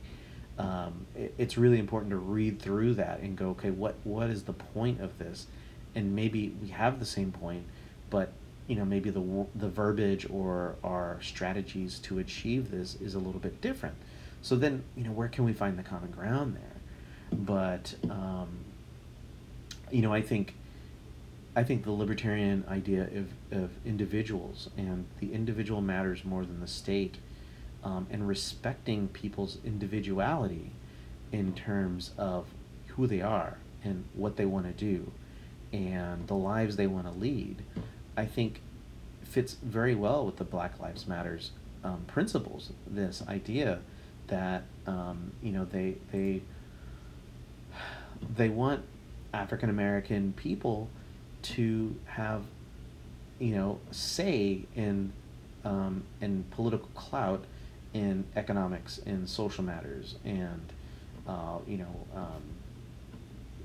um, it, it's really important to read through that and go okay what what is the point of this? And maybe we have the same point, but you know maybe the the verbiage or our strategies to achieve this is a little bit different. So then you know where can we find the common ground there? But um, you know I think I think the libertarian idea of, of individuals and the individual matters more than the state, um, and respecting people's individuality in terms of who they are and what they want to do and the lives they want to lead, I think fits very well with the Black Lives Matters um, principles. This idea that um, you know they they they want African American people to have you know say in um, in political clout in economics in social matters and uh, you know um,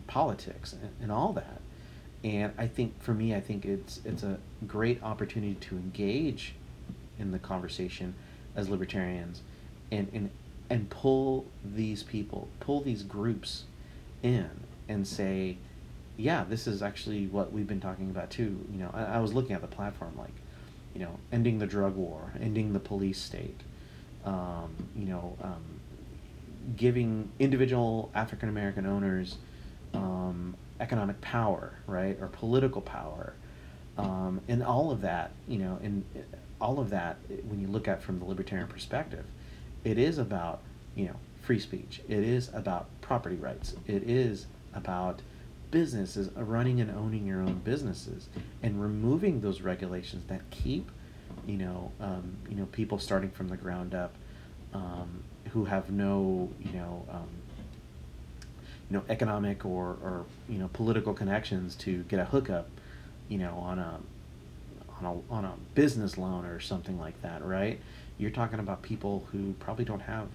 politics and, and all that and I think for me, I think it's it's a great opportunity to engage in the conversation as libertarians, and and and pull these people, pull these groups in, and say, yeah, this is actually what we've been talking about too. You know, I, I was looking at the platform like, you know, ending the drug war, ending the police state, um, you know, um, giving individual African American owners um, economic power, right, or political power, um, and all of that, you know, and all of that, when you look at from the libertarian perspective, it is about, you know, free speech. It is about property rights. It is about businesses uh, running and owning your own businesses and removing those regulations that keep, you know, um, you know, people starting from the ground up, um, who have no, you know. You know economic or, or you know political connections to get a hookup you know on a on a on a business loan or something like that right? You're talking about people who probably don't have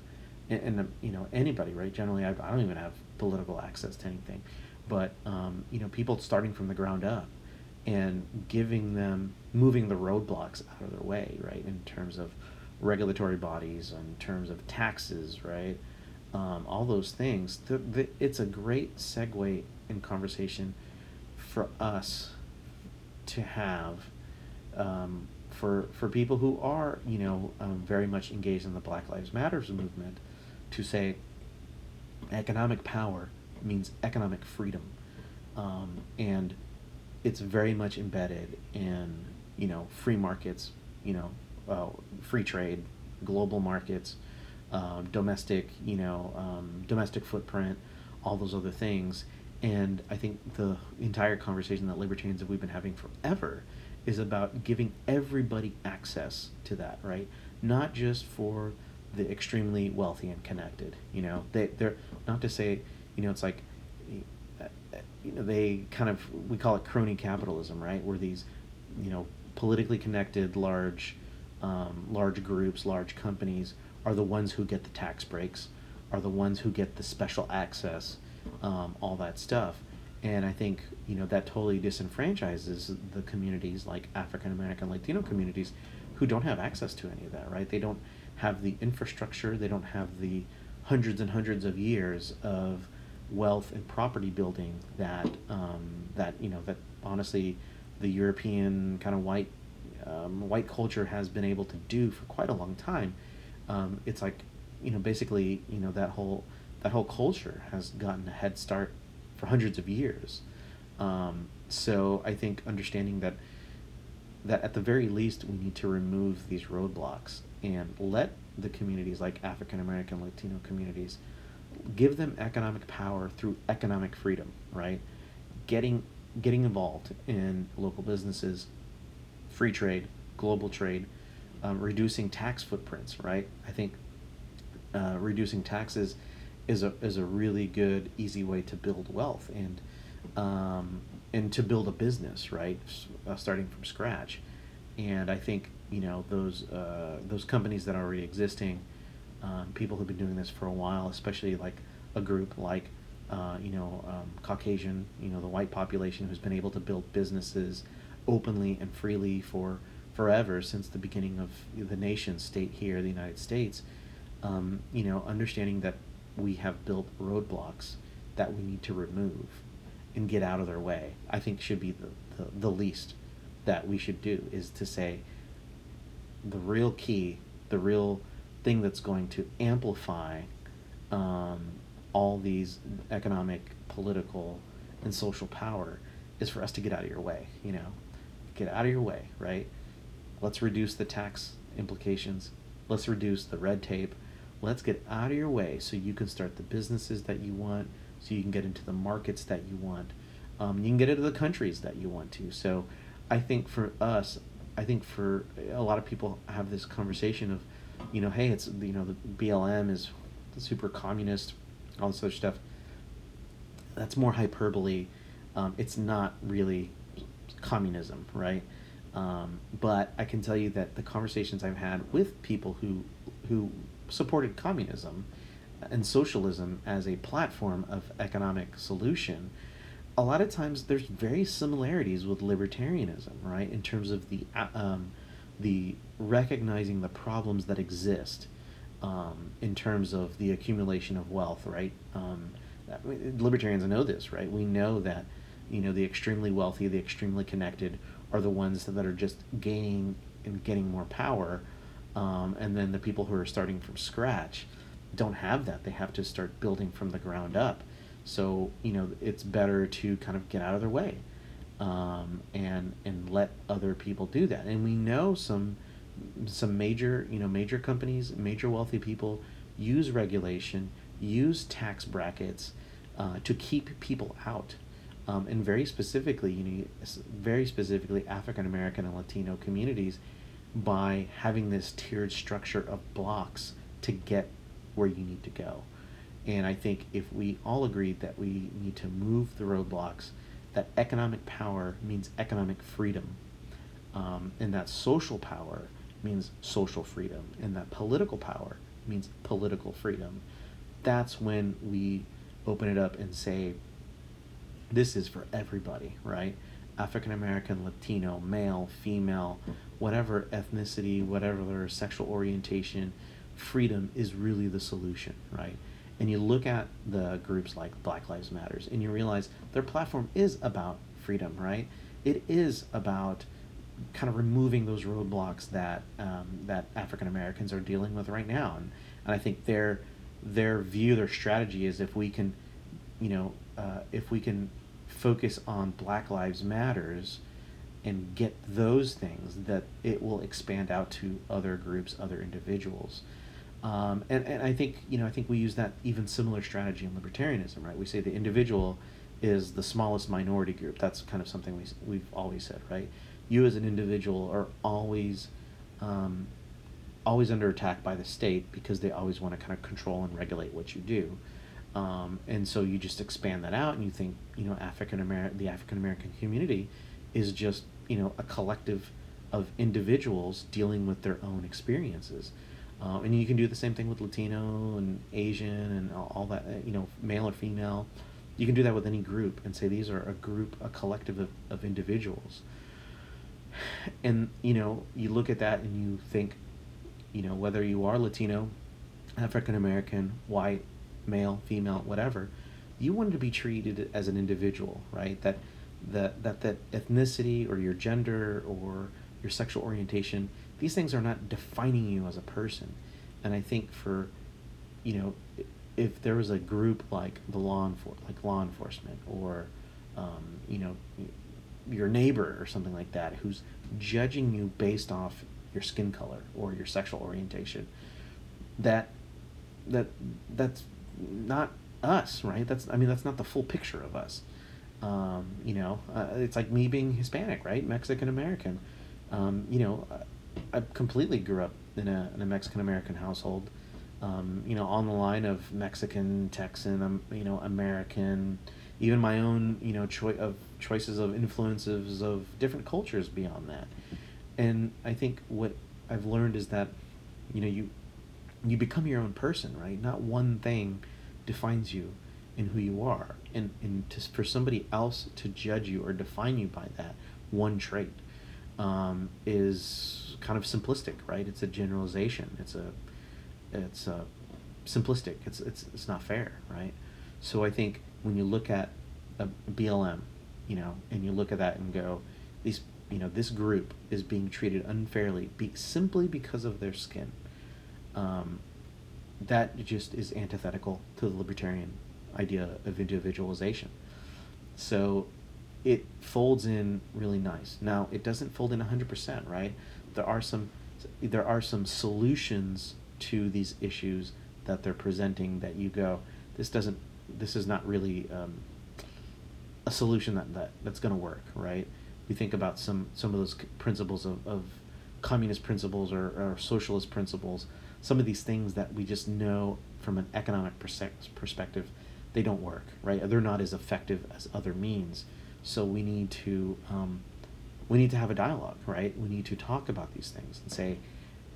and, and you know anybody right? Generally I, I don't even have political access to anything. But um, you know people starting from the ground up and giving them moving the roadblocks out of their way right? In terms of regulatory bodies in terms of taxes right um, all those things. The, the, it's a great segue in conversation for us to have um, for for people who are you know um, very much engaged in the Black Lives Matters movement to say economic power means economic freedom, um, and it's very much embedded in you know free markets, you know uh, free trade, global markets um, domestic, you know, um, domestic footprint, all those other things. And I think the entire conversation that libertarians have we've been having forever is about giving everybody access to that, right? Not just for the extremely wealthy and connected. You know, they they're not to say, you know, it's like, you know, they kind of we call it crony capitalism, right? Where these, you know, politically connected large, um, large groups, large companies are the ones who get the tax breaks, are the ones who get the special access, um, all that stuff. And I think you know that totally disenfranchises the communities like African American, Latino communities, who don't have access to any of that. Right? They don't have the infrastructure. They don't have the hundreds and hundreds of years of wealth and property building that um, that you know that honestly the European kind of white um, white culture has been able to do for quite a long time. Um, it's like you know basically you know that whole that whole culture has gotten a head start for hundreds of years. Um, so I think understanding that that at the very least we need to remove these roadblocks and let the communities like African American Latino communities give them economic power through economic freedom, right? Getting getting involved in local businesses, free trade, global trade, um, reducing tax footprints, right? I think uh, reducing taxes is a is a really good, easy way to build wealth and um, and to build a business, right? Uh, starting from scratch, and I think you know those uh, those companies that are already existing um, people who've been doing this for a while, especially like a group like uh, you know um, Caucasian, you know the white population who's been able to build businesses openly and freely for forever since the beginning of the nation state here, the United States. Um, you know, understanding that we have built roadblocks that we need to remove and get out of their way, I think should be the, the, the least that we should do is to say the real key, the real thing that's going to amplify um, all these economic, political, and social power is for us to get out of your way. You know, get out of your way, right? Let's reduce the tax implications. Let's reduce the red tape. Let's get out of your way so you can start the businesses that you want, so you can get into the markets that you want. Um, you can get into the countries that you want to. So I think for us, I think for a lot of people have this conversation of, you know, hey, it's you know the BLM is super communist, all this other stuff. That's more hyperbole. Um, it's not really communism, right? Um, but I can tell you that the conversations I've had with people who who supported communism and socialism as a platform of economic solution, a lot of times there's very similarities with libertarianism, right? In terms of the uh, um, the recognizing the problems that exist um, in terms of the accumulation of wealth, right? Um, libertarians know this, right? We know that you know the extremely wealthy, the extremely connected, are the ones that are just gaining and getting more power, um, and then the people who are starting from scratch don't have that. They have to start building from the ground up. So you know it's better to kind of get out of their way, um, and and let other people do that. And we know some some major you know major companies, major wealthy people use regulation, use tax brackets uh, to keep people out. Um, and very specifically, you know, very specifically African American and Latino communities by having this tiered structure of blocks to get where you need to go. And I think if we all agree that we need to move the roadblocks, that economic power means economic freedom, um, and that social power means social freedom, and that political power means political freedom, that's when we open it up and say, this is for everybody, right? African American, Latino, male, female, whatever ethnicity, whatever sexual orientation, freedom is really the solution, right? and you look at the groups like Black Lives Matters and you realize their platform is about freedom, right? It is about kind of removing those roadblocks that um, that African Americans are dealing with right now, and, and I think their their view, their strategy is if we can, you know, uh, if we can focus on Black Lives Matters and get those things, that it will expand out to other groups, other individuals. Um, and, and I think you know I think we use that even similar strategy in libertarianism, right? We say the individual is the smallest minority group. That's kind of something we we've always said, right? You as an individual are always um, always under attack by the state because they always want to kind of control and regulate what you do. Um, and so you just expand that out and you think you know African American the African American community is just you know a collective of individuals dealing with their own experiences Um, and you can do the same thing with Latino and Asian and all, that, uh, you know, male or female. You can do that with any group and say these are a group, a collective of, of individuals. And, you know, you look at that and you think, you know, whether you are Latino, African American, white, male, female, whatever, you want to be treated as an individual, right? That that that that ethnicity or your gender or your sexual orientation, these things are not defining you as a person. And I think for, you know, if there was a group like the law enfor- like law enforcement or, um, you know, your neighbor or something like that who's judging you based off your skin color or your sexual orientation, that that that's not us, right? That's I mean that's not the full picture of us. Um, you know, uh, it's like me being Hispanic, right? Mexican American. Um, you know, I, I completely grew up in a, in a Mexican American household. Um, you know, on the line of Mexican, Texan, um, you know, American, even my own, you know, choice of choices of influences of different cultures beyond that. And I think what I've learned is that, you know, you you become your own person, right? Not one thing defines you in who you are. And, and to, for somebody else to judge you or define you by that one trait um, is kind of simplistic, right? It's a generalization. It's a, it's a simplistic. It's, it's, it's not fair, right? So I think when you look at a BLM, you know, and you look at that and go, these, you know, this group is being treated unfairly be, simply because of their skin. Um, that just is antithetical to the libertarian idea of individualization. So it folds in really nice. Now it doesn't fold in 100%, right? There are some there are some solutions to these issues that they're presenting that you go this doesn't this is not really um, a solution that, that that's going to work right we think about some some of those principles of, of communist principles or, or socialist principles some of these things that we just know from an economic perspective they don't work right? They're not as effective as other means. So we need to um, we need to have a dialogue right? We need to talk about these things and say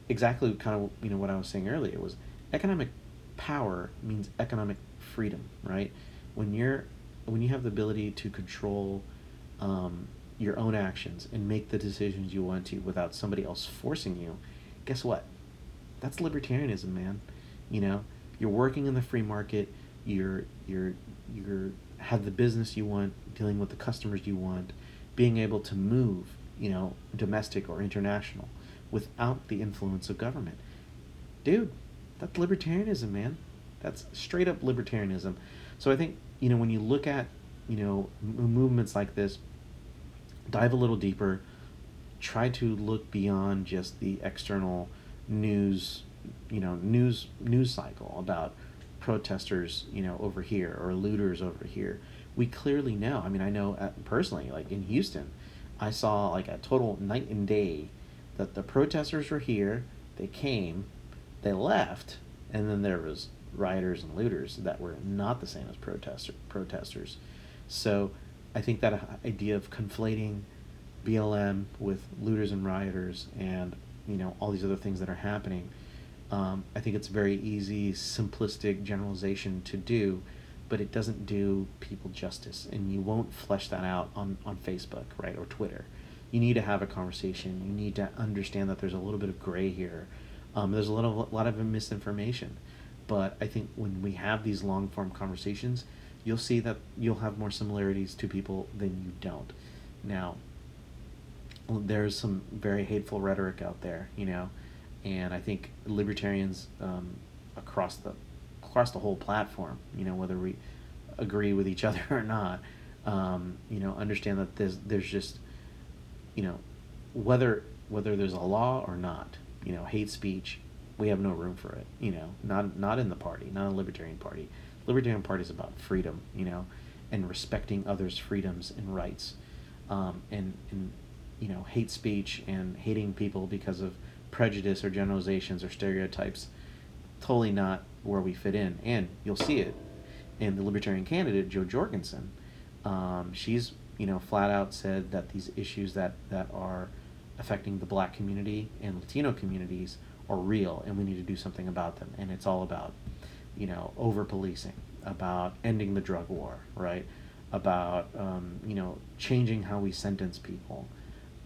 exactly kind of you know what i was saying earlier was economic power means economic freedom right? When you're when you have the ability to control um, your own actions and make the decisions you want to without somebody else forcing you guess what that's libertarianism, man. You know, you're working in the free market. You're you're you're have the business you want, dealing with the customers you want, being able to move, you know, domestic or international, without the influence of government. Dude, that's libertarianism, man. That's straight up libertarianism. So I think you know when you look at you know m- movements like this, dive a little deeper. Try to look beyond just the external news, you know, news news cycle about protesters, you know, over here or looters over here. We clearly know. I mean, I know uh, personally, like in Houston, I saw like a total night and day that the protesters were here. They came, they left, and then there was rioters and looters that were not the same as protester protesters. So, I think that idea of conflating BLM with looters and rioters and you know all these other things that are happening. Um, I think it's very easy, simplistic generalization to do, but it doesn't do people justice, and you won't flesh that out on on Facebook, right, or Twitter. You need to have a conversation. You need to understand that there's a little bit of gray here. Um, there's a little, a lot of misinformation, but I think when we have these long form conversations, you'll see that you'll have more similarities to people than you don't. Now, there's some very hateful rhetoric out there, you know, and I think libertarians um, across the across the whole platform, you know, whether we agree with each *laughs* other or not, um, you know, understand that there's there's just, you know, whether whether there's a law or not, you know, hate speech, we have no room for it, you know, not not in the party, not a libertarian party. Libertarian party is about freedom, you know, and respecting others' freedoms and rights, um, and and you know hate speech and hating people because of prejudice or generalizations or stereotypes totally not where we fit in and you'll see it in the libertarian candidate Jo Jorgensen um, she's you know flat out said that these issues that that are affecting the black community and latino communities are real and we need to do something about them. And it's all about, you know, over policing, about ending the drug war, right? About, um, you know, changing how we sentence people,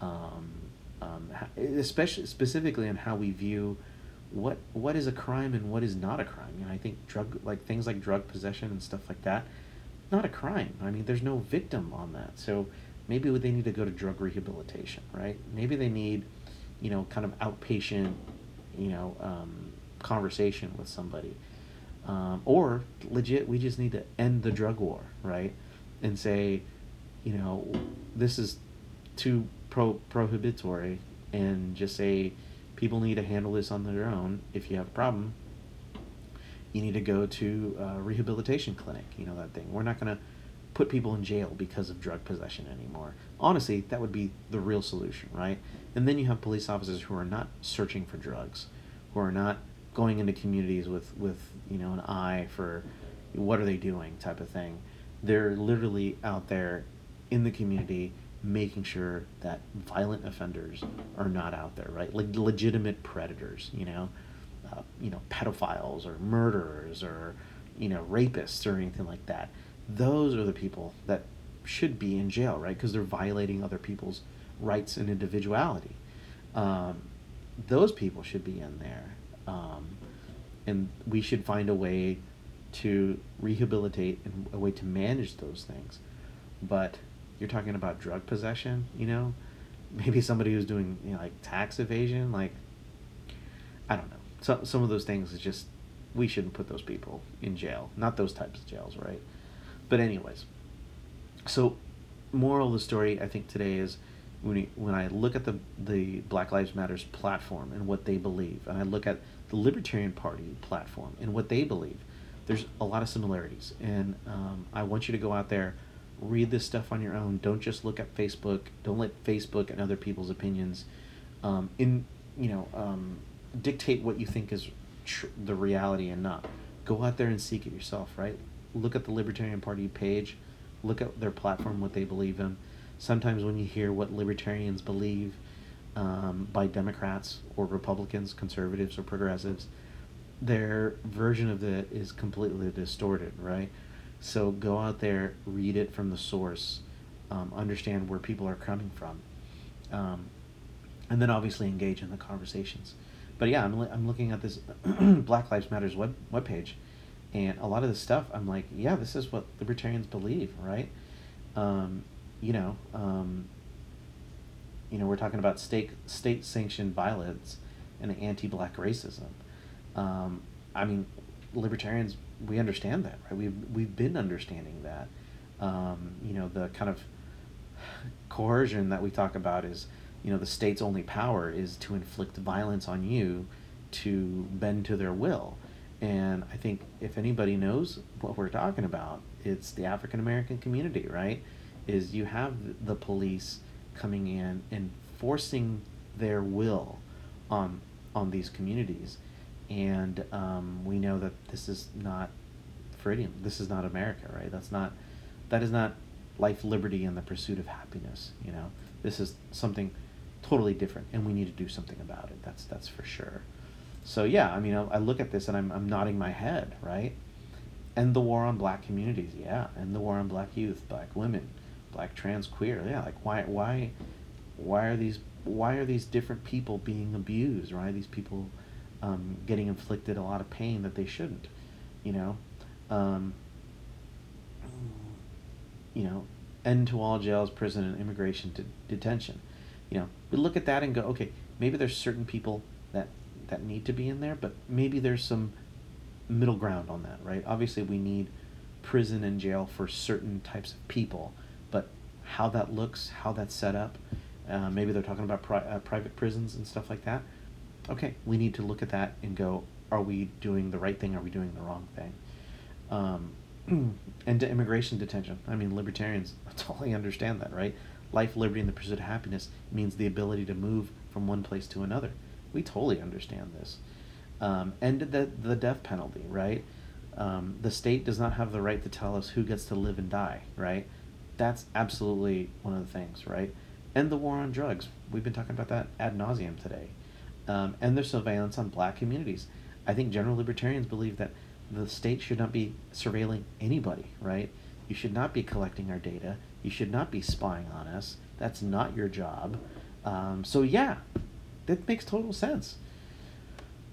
um, um, especially specifically on how we view what what is a crime and what is not a crime. You know, I think drug like things like drug possession and stuff like that, not a crime. I mean, there's no victim on that. So maybe they need to go to drug rehabilitation, right? Maybe they need, you know, kind of outpatient, you know, um, conversation with somebody. Um, or legit, we just need to end the drug war, right? And say, you know, this is too pro prohibitory, and just say people need to handle this on their own. If you have a problem, you need to go to a rehabilitation clinic. You know that thing. We're not gonna put people in jail because of drug possession anymore. Honestly, that would be the real solution, right? And then you have police officers who are not searching for drugs, who are not going into communities with with you know an eye for what are they doing type of thing. They're literally out there in the community making sure that violent offenders are not out there, right? Like legitimate predators, you know, uh, you know, pedophiles or murderers or you know rapists or anything like that those are the people that should be in jail, right? Because they're violating other people's rights and individuality. Um, those people should be in there. Um, and we should find a way to rehabilitate and a way to manage those things. But you're talking about drug possession, you know? Maybe somebody who's doing you know, like tax evasion, like I don't know. So, some of those things is just we shouldn't put those people in jail. Not those types of jails, right? But anyways, so moral of the story I think today is when we, when I look at the the Black Lives Matters platform and what they believe, and I look at the Libertarian Party platform and what they believe, there's a lot of similarities. And um, I want you to go out there, read this stuff on your own. Don't just look at Facebook. Don't let Facebook and other people's opinions, um, in you know, um, dictate what you think is tr- the reality and not. Go out there and seek it yourself. Right look at the Libertarian Party page, look at their platform, what they believe in. Sometimes when you hear what libertarians believe um, by Democrats or Republicans, conservatives or progressives, their version of it is completely distorted, right? So go out there, read it from the source, um, understand where people are coming from, um, and then obviously engage in the conversations. But yeah, I'm, I'm looking at this *clears throat* Black Lives Matters web webpage, and a lot of the stuff i'm like yeah this is what libertarians believe right um, you know um, you know we're talking about state state sanctioned violence and anti-black racism um, i mean libertarians we understand that right? We've we've been understanding that. Um, you know the kind of coercion that we talk about is you know the state's only power is to inflict violence on you to bend to their will. And I think if anybody knows what we're talking about, it's the African American community, right? Is you have the police coming in and forcing their will on on these communities, and um, we know that this is not freedom. This is not America, right? That's not that is not life, liberty, and the pursuit of happiness. You know, this is something totally different, and we need to do something about it. That's that's for sure. So yeah, I mean, I, I look at this and I'm, I'm nodding my head, right? End the war on black communities, yeah. End the war on black youth, black women, black trans queer, yeah. Like why why why are these why are these different people being abused? Right? These people um, getting inflicted a lot of pain that they shouldn't, you know. Um, you know, end to all jails, prison, and immigration to detention. You know, we look at that and go, okay, maybe there's certain people that that need to be in there, but maybe there's some middle ground on that, right? Obviously, we need prison and jail for certain types of people, but how that looks, how that's set up, uh, maybe they're talking about pri- uh, private prisons and stuff like that. Okay, we need to look at that and go, are we doing the right thing? Are we doing the wrong thing? Um, *clears throat* and to immigration detention. I mean, libertarians *laughs* totally understand that, right? Life, liberty, and the pursuit of happiness means the ability to move from one place to another we totally understand this. Um, and the the death penalty, right? Um, the state does not have the right to tell us who gets to live and die, right? That's absolutely one of the things, right? And the war on drugs. We've been talking about that ad nauseum today. Um, and their surveillance on black communities. I think general libertarians believe that the state should not be surveilling anybody, right? You should not be collecting our data. You should not be spying on us. That's not your job. Um, so, yeah, that makes total sense.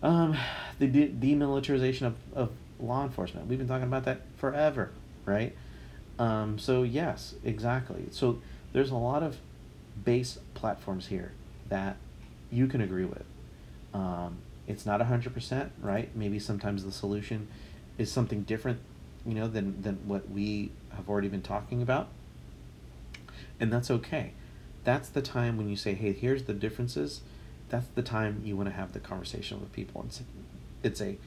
Um, the de- demilitarization of, of law enforcement. We've been talking about that forever, right? Um, so, yes, exactly. So, there's a lot of base platforms here that you can agree with. Um, it's not 100%, right? Maybe sometimes the solution is something different, you know, than, than what we have already been talking about. And that's okay. That's the time when you say, hey, here's the differences. That's the time you want to have the conversation with people. And it's a,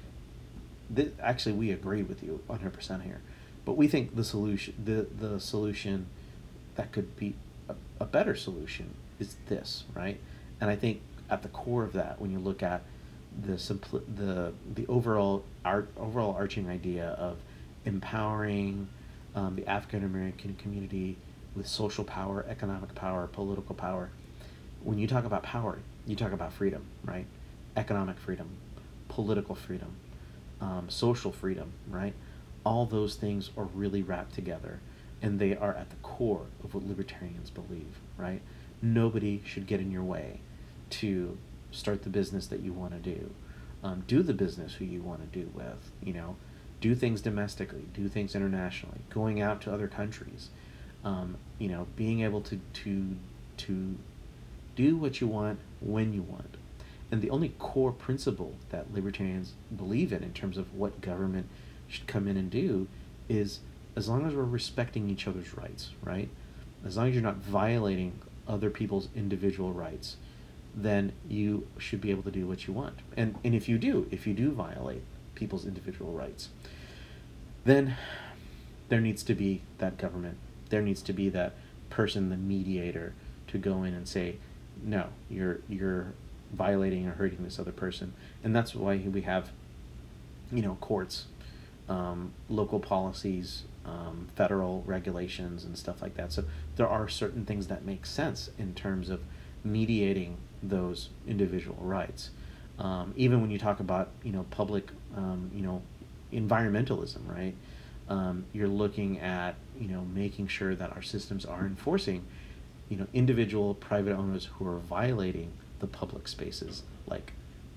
th- actually, we agree with you 100% here. But we think the solution, the, the solution that could be a, a better solution is this, right? And I think at the core of that, when you look at the simpli- the the overall art overall arching idea of empowering um, the African American community with social power, economic power, political power. When you talk about power, you talk about freedom, right? Economic freedom, political freedom, um, social freedom, right? All those things are really wrapped together, and they are at the core of what libertarians believe, right? Nobody should get in your way to start the business that you want to do. Um, do the business who you want to do with, you know, do things domestically, do things internationally, going out to other countries, um, you know, being able to, to, to do what you want when you want. And the only core principle that libertarians believe in, in terms of what government should come in and do, is as long as we're respecting each other's rights, right? As long as you're not violating other people's individual rights, then you should be able to do what you want. And, and if you do, if you do violate people's individual rights, then there needs to be that government. There needs to be that person, the mediator, to go in and say, no, you're you're violating or hurting this other person. And that's why we have, you know, courts, um, local policies, um, federal regulations, and stuff like that. So there are certain things that make sense in terms of mediating those individual rights. Um, even when you talk about you know public um, you know environmentalism, right? Um, you're looking at you know making sure that our systems are enforcing you know individual private owners who are violating the public spaces like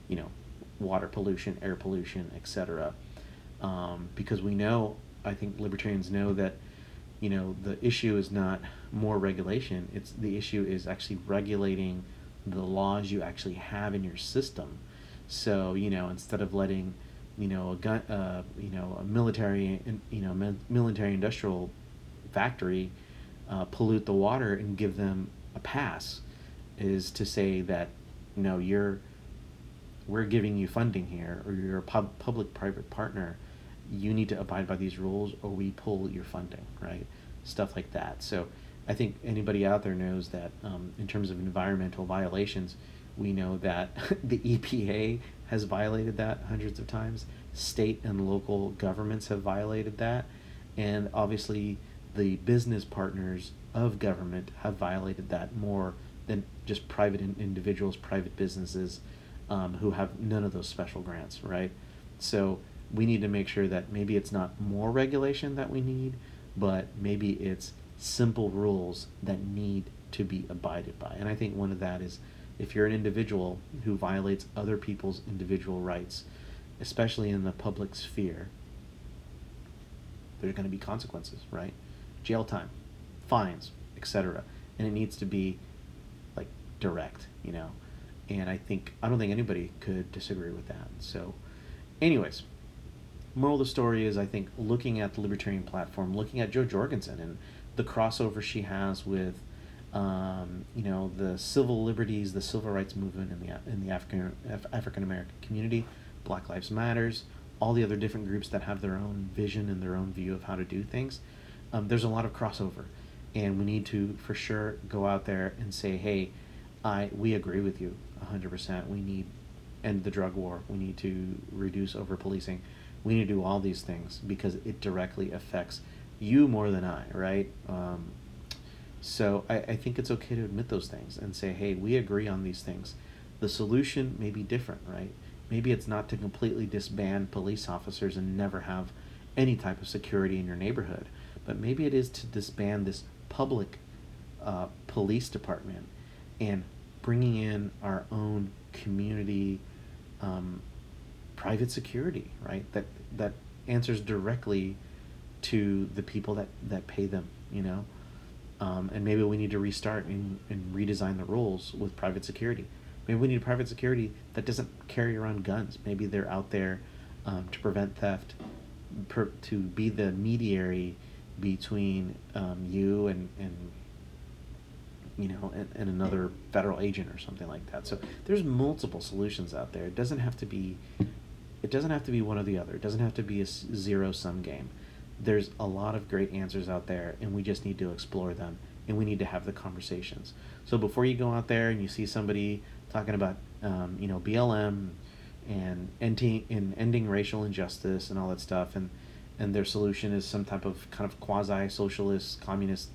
you know water pollution, air pollution, etc. Um, because we know, I think libertarians know that you know the issue is not more regulation it's the issue is actually regulating the laws you actually have in your system so you know instead of letting you know a gun uh, you know a military you know military industrial factory uh, pollute the water and give them a pass is to say that you know you're we're giving you funding here or you're a pub- public private partner you need to abide by these rules or we pull your funding, right? Stuff like that. So I think anybody out there knows that um, in terms of environmental violations, we know that *laughs* the EPA has violated that hundreds of times. State and local governments have violated that. And obviously, the business partners of government have violated that more than just private in- individuals, private businesses um, who have none of those special grants, right? So we need to make sure that maybe it's not more regulation that we need, but maybe it's simple rules that need to be abided by. And I think one of that is if you're an individual who violates other people's individual rights, especially in the public sphere, there's going to be consequences, right? Jail time, fines, etc. And it needs to be like direct, you know. And I think I don't think anybody could disagree with that. So, anyways, moral of the story is I think looking at the libertarian platform, looking at Jo Jorgensen and the crossover she has with, um, you know, the civil liberties, the civil rights movement in the in the African African American community, Black Lives Matters, all the other different groups that have their own vision and their own view of how to do things. Um, there's a lot of crossover, and we need to for sure go out there and say, hey, I we agree with you 100%. We need end the drug war. We need to reduce over policing we need to do all these things because it directly affects you more than I, right? Um, so I, I think it's okay to admit those things and say, hey, we agree on these things. the solution may be different, right? Maybe it's not to completely disband police officers and never have any type of security in your neighborhood, but maybe it is to disband this public uh, police department and bringing in our own community um, private security, right? That that answers directly to the people that that pay them, you know. Um, and maybe we need to restart and, and redesign the rules with private security. Maybe we need private security that doesn't carry around guns. Maybe they're out there um, to prevent theft, per, to be the mediary between um, you and, and you know and, and another federal agent or something like that. So there's multiple solutions out there. It doesn't have to be it doesn't have to be one or the other. It doesn't have to be a zero sum game. There's a lot of great answers out there, and we just need to explore them and we need to have the conversations. So before you go out there and you see somebody talking about, um, you know, BLM and ending, and ending racial injustice and all that stuff, and and their solution is some type of kind of quasi socialist communist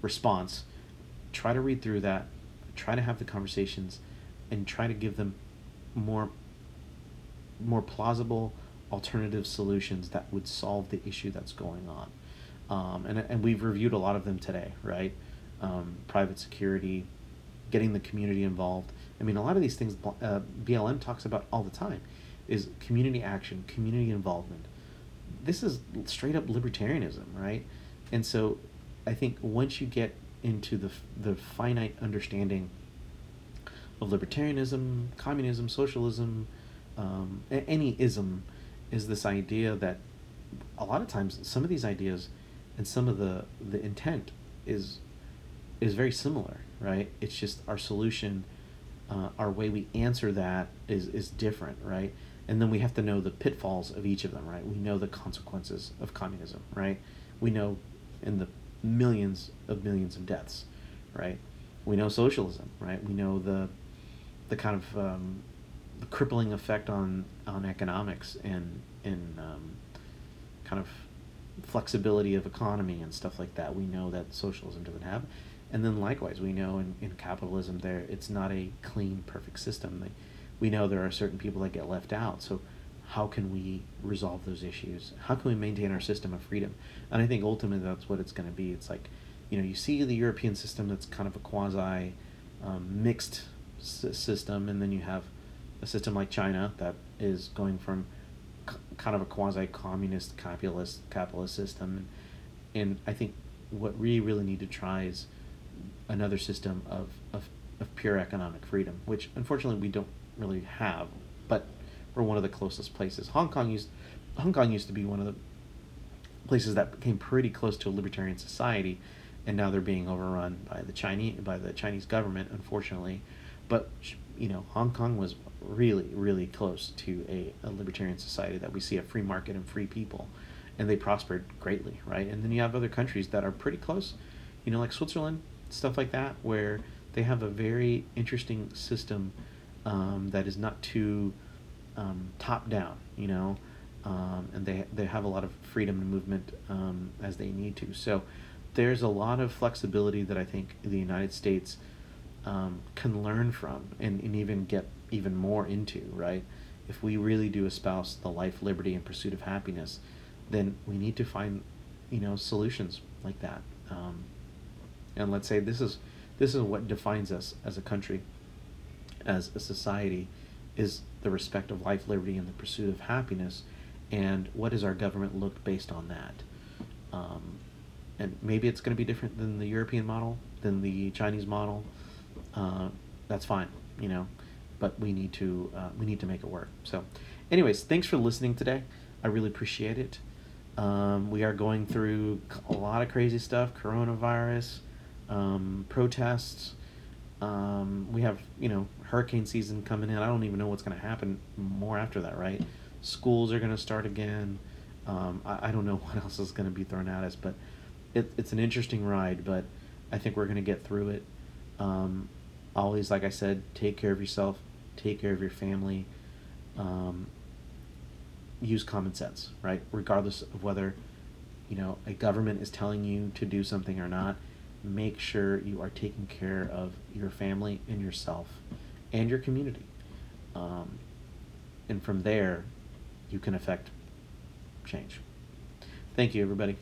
response, try to read through that, try to have the conversations, and try to give them more more plausible alternative solutions that would solve the issue that's going on. Um, and, and we've reviewed a lot of them today, right? Um, private security, getting the community involved. I mean, a lot of these things uh, BLM talks about all the time is community action, community involvement. This is straight up libertarianism, right? And so I think once you get into the, the finite understanding of libertarianism, communism, socialism, um, any ism, is this idea that a lot of times some of these ideas and some of the the intent is is very similar, right? It's just our solution, uh, our way we answer that is is different, right? And then we have to know the pitfalls of each of them, right? We know the consequences of communism, right? We know in the millions of millions of deaths, right? We know socialism, right? We know the the kind of um, crippling effect on on economics and and um, kind of flexibility of economy and stuff like that. We know that socialism doesn't have, and then likewise, we know in, in capitalism there it's not a clean, perfect system. They, we know there are certain people that get left out. So how can we resolve those issues? How can we maintain our system of freedom? And I think ultimately that's what it's going to be. It's like, you know, you see the European system that's kind of a quasi um, mixed system, and then you have a system like China that is going from c- kind of a quasi communist capitalist capitalist system, and, and I think what we really need to try is another system of, of, of pure economic freedom, which unfortunately we don't really have, but we're one of the closest places. Hong Kong used Hong Kong used to be one of the places that came pretty close to a libertarian society, and now they're being overrun by the Chinese by the Chinese government, unfortunately. But you know, Hong Kong was really, really close to a, a libertarian society that we see a free market and free people, and they prospered greatly, right? And then you have other countries that are pretty close, you know, like Switzerland, stuff like that, where they have a very interesting system um, that is not too um, top down, you know, um, and they they have a lot of freedom and movement um, as they need to. So there's a lot of flexibility that I think the United States um, can learn from and, and even get even more into, right? If we really do espouse the life, liberty, and pursuit of happiness, then we need to find, you know, solutions like that. Um, and let's say this is this is what defines us as a country, as a society, is the respect of life, liberty, and the pursuit of happiness. And what does our government look based on that? Um, and maybe it's going to be different than the European model, than the Chinese model. Uh, that's fine, you know, but we need to uh, we need to make it work. So, anyways, thanks for listening today. I really appreciate it. Um, we are going through a lot of crazy stuff: coronavirus, um, protests. Um, we have you know hurricane season coming in. I don't even know what's going to happen more after that, right? Schools are going to start again. Um, I, I don't know *laughs* what else is going to be thrown at us, but it, it's an interesting ride. But I think we're going to get through it. Um, always, like I said, take care of yourself, take care of your family. Um, use common sense, right? Regardless of whether you know a government is telling you to do something or not make sure you are taking care of your family and yourself and your community. Um, and from there, you can affect change. Thank you, everybody.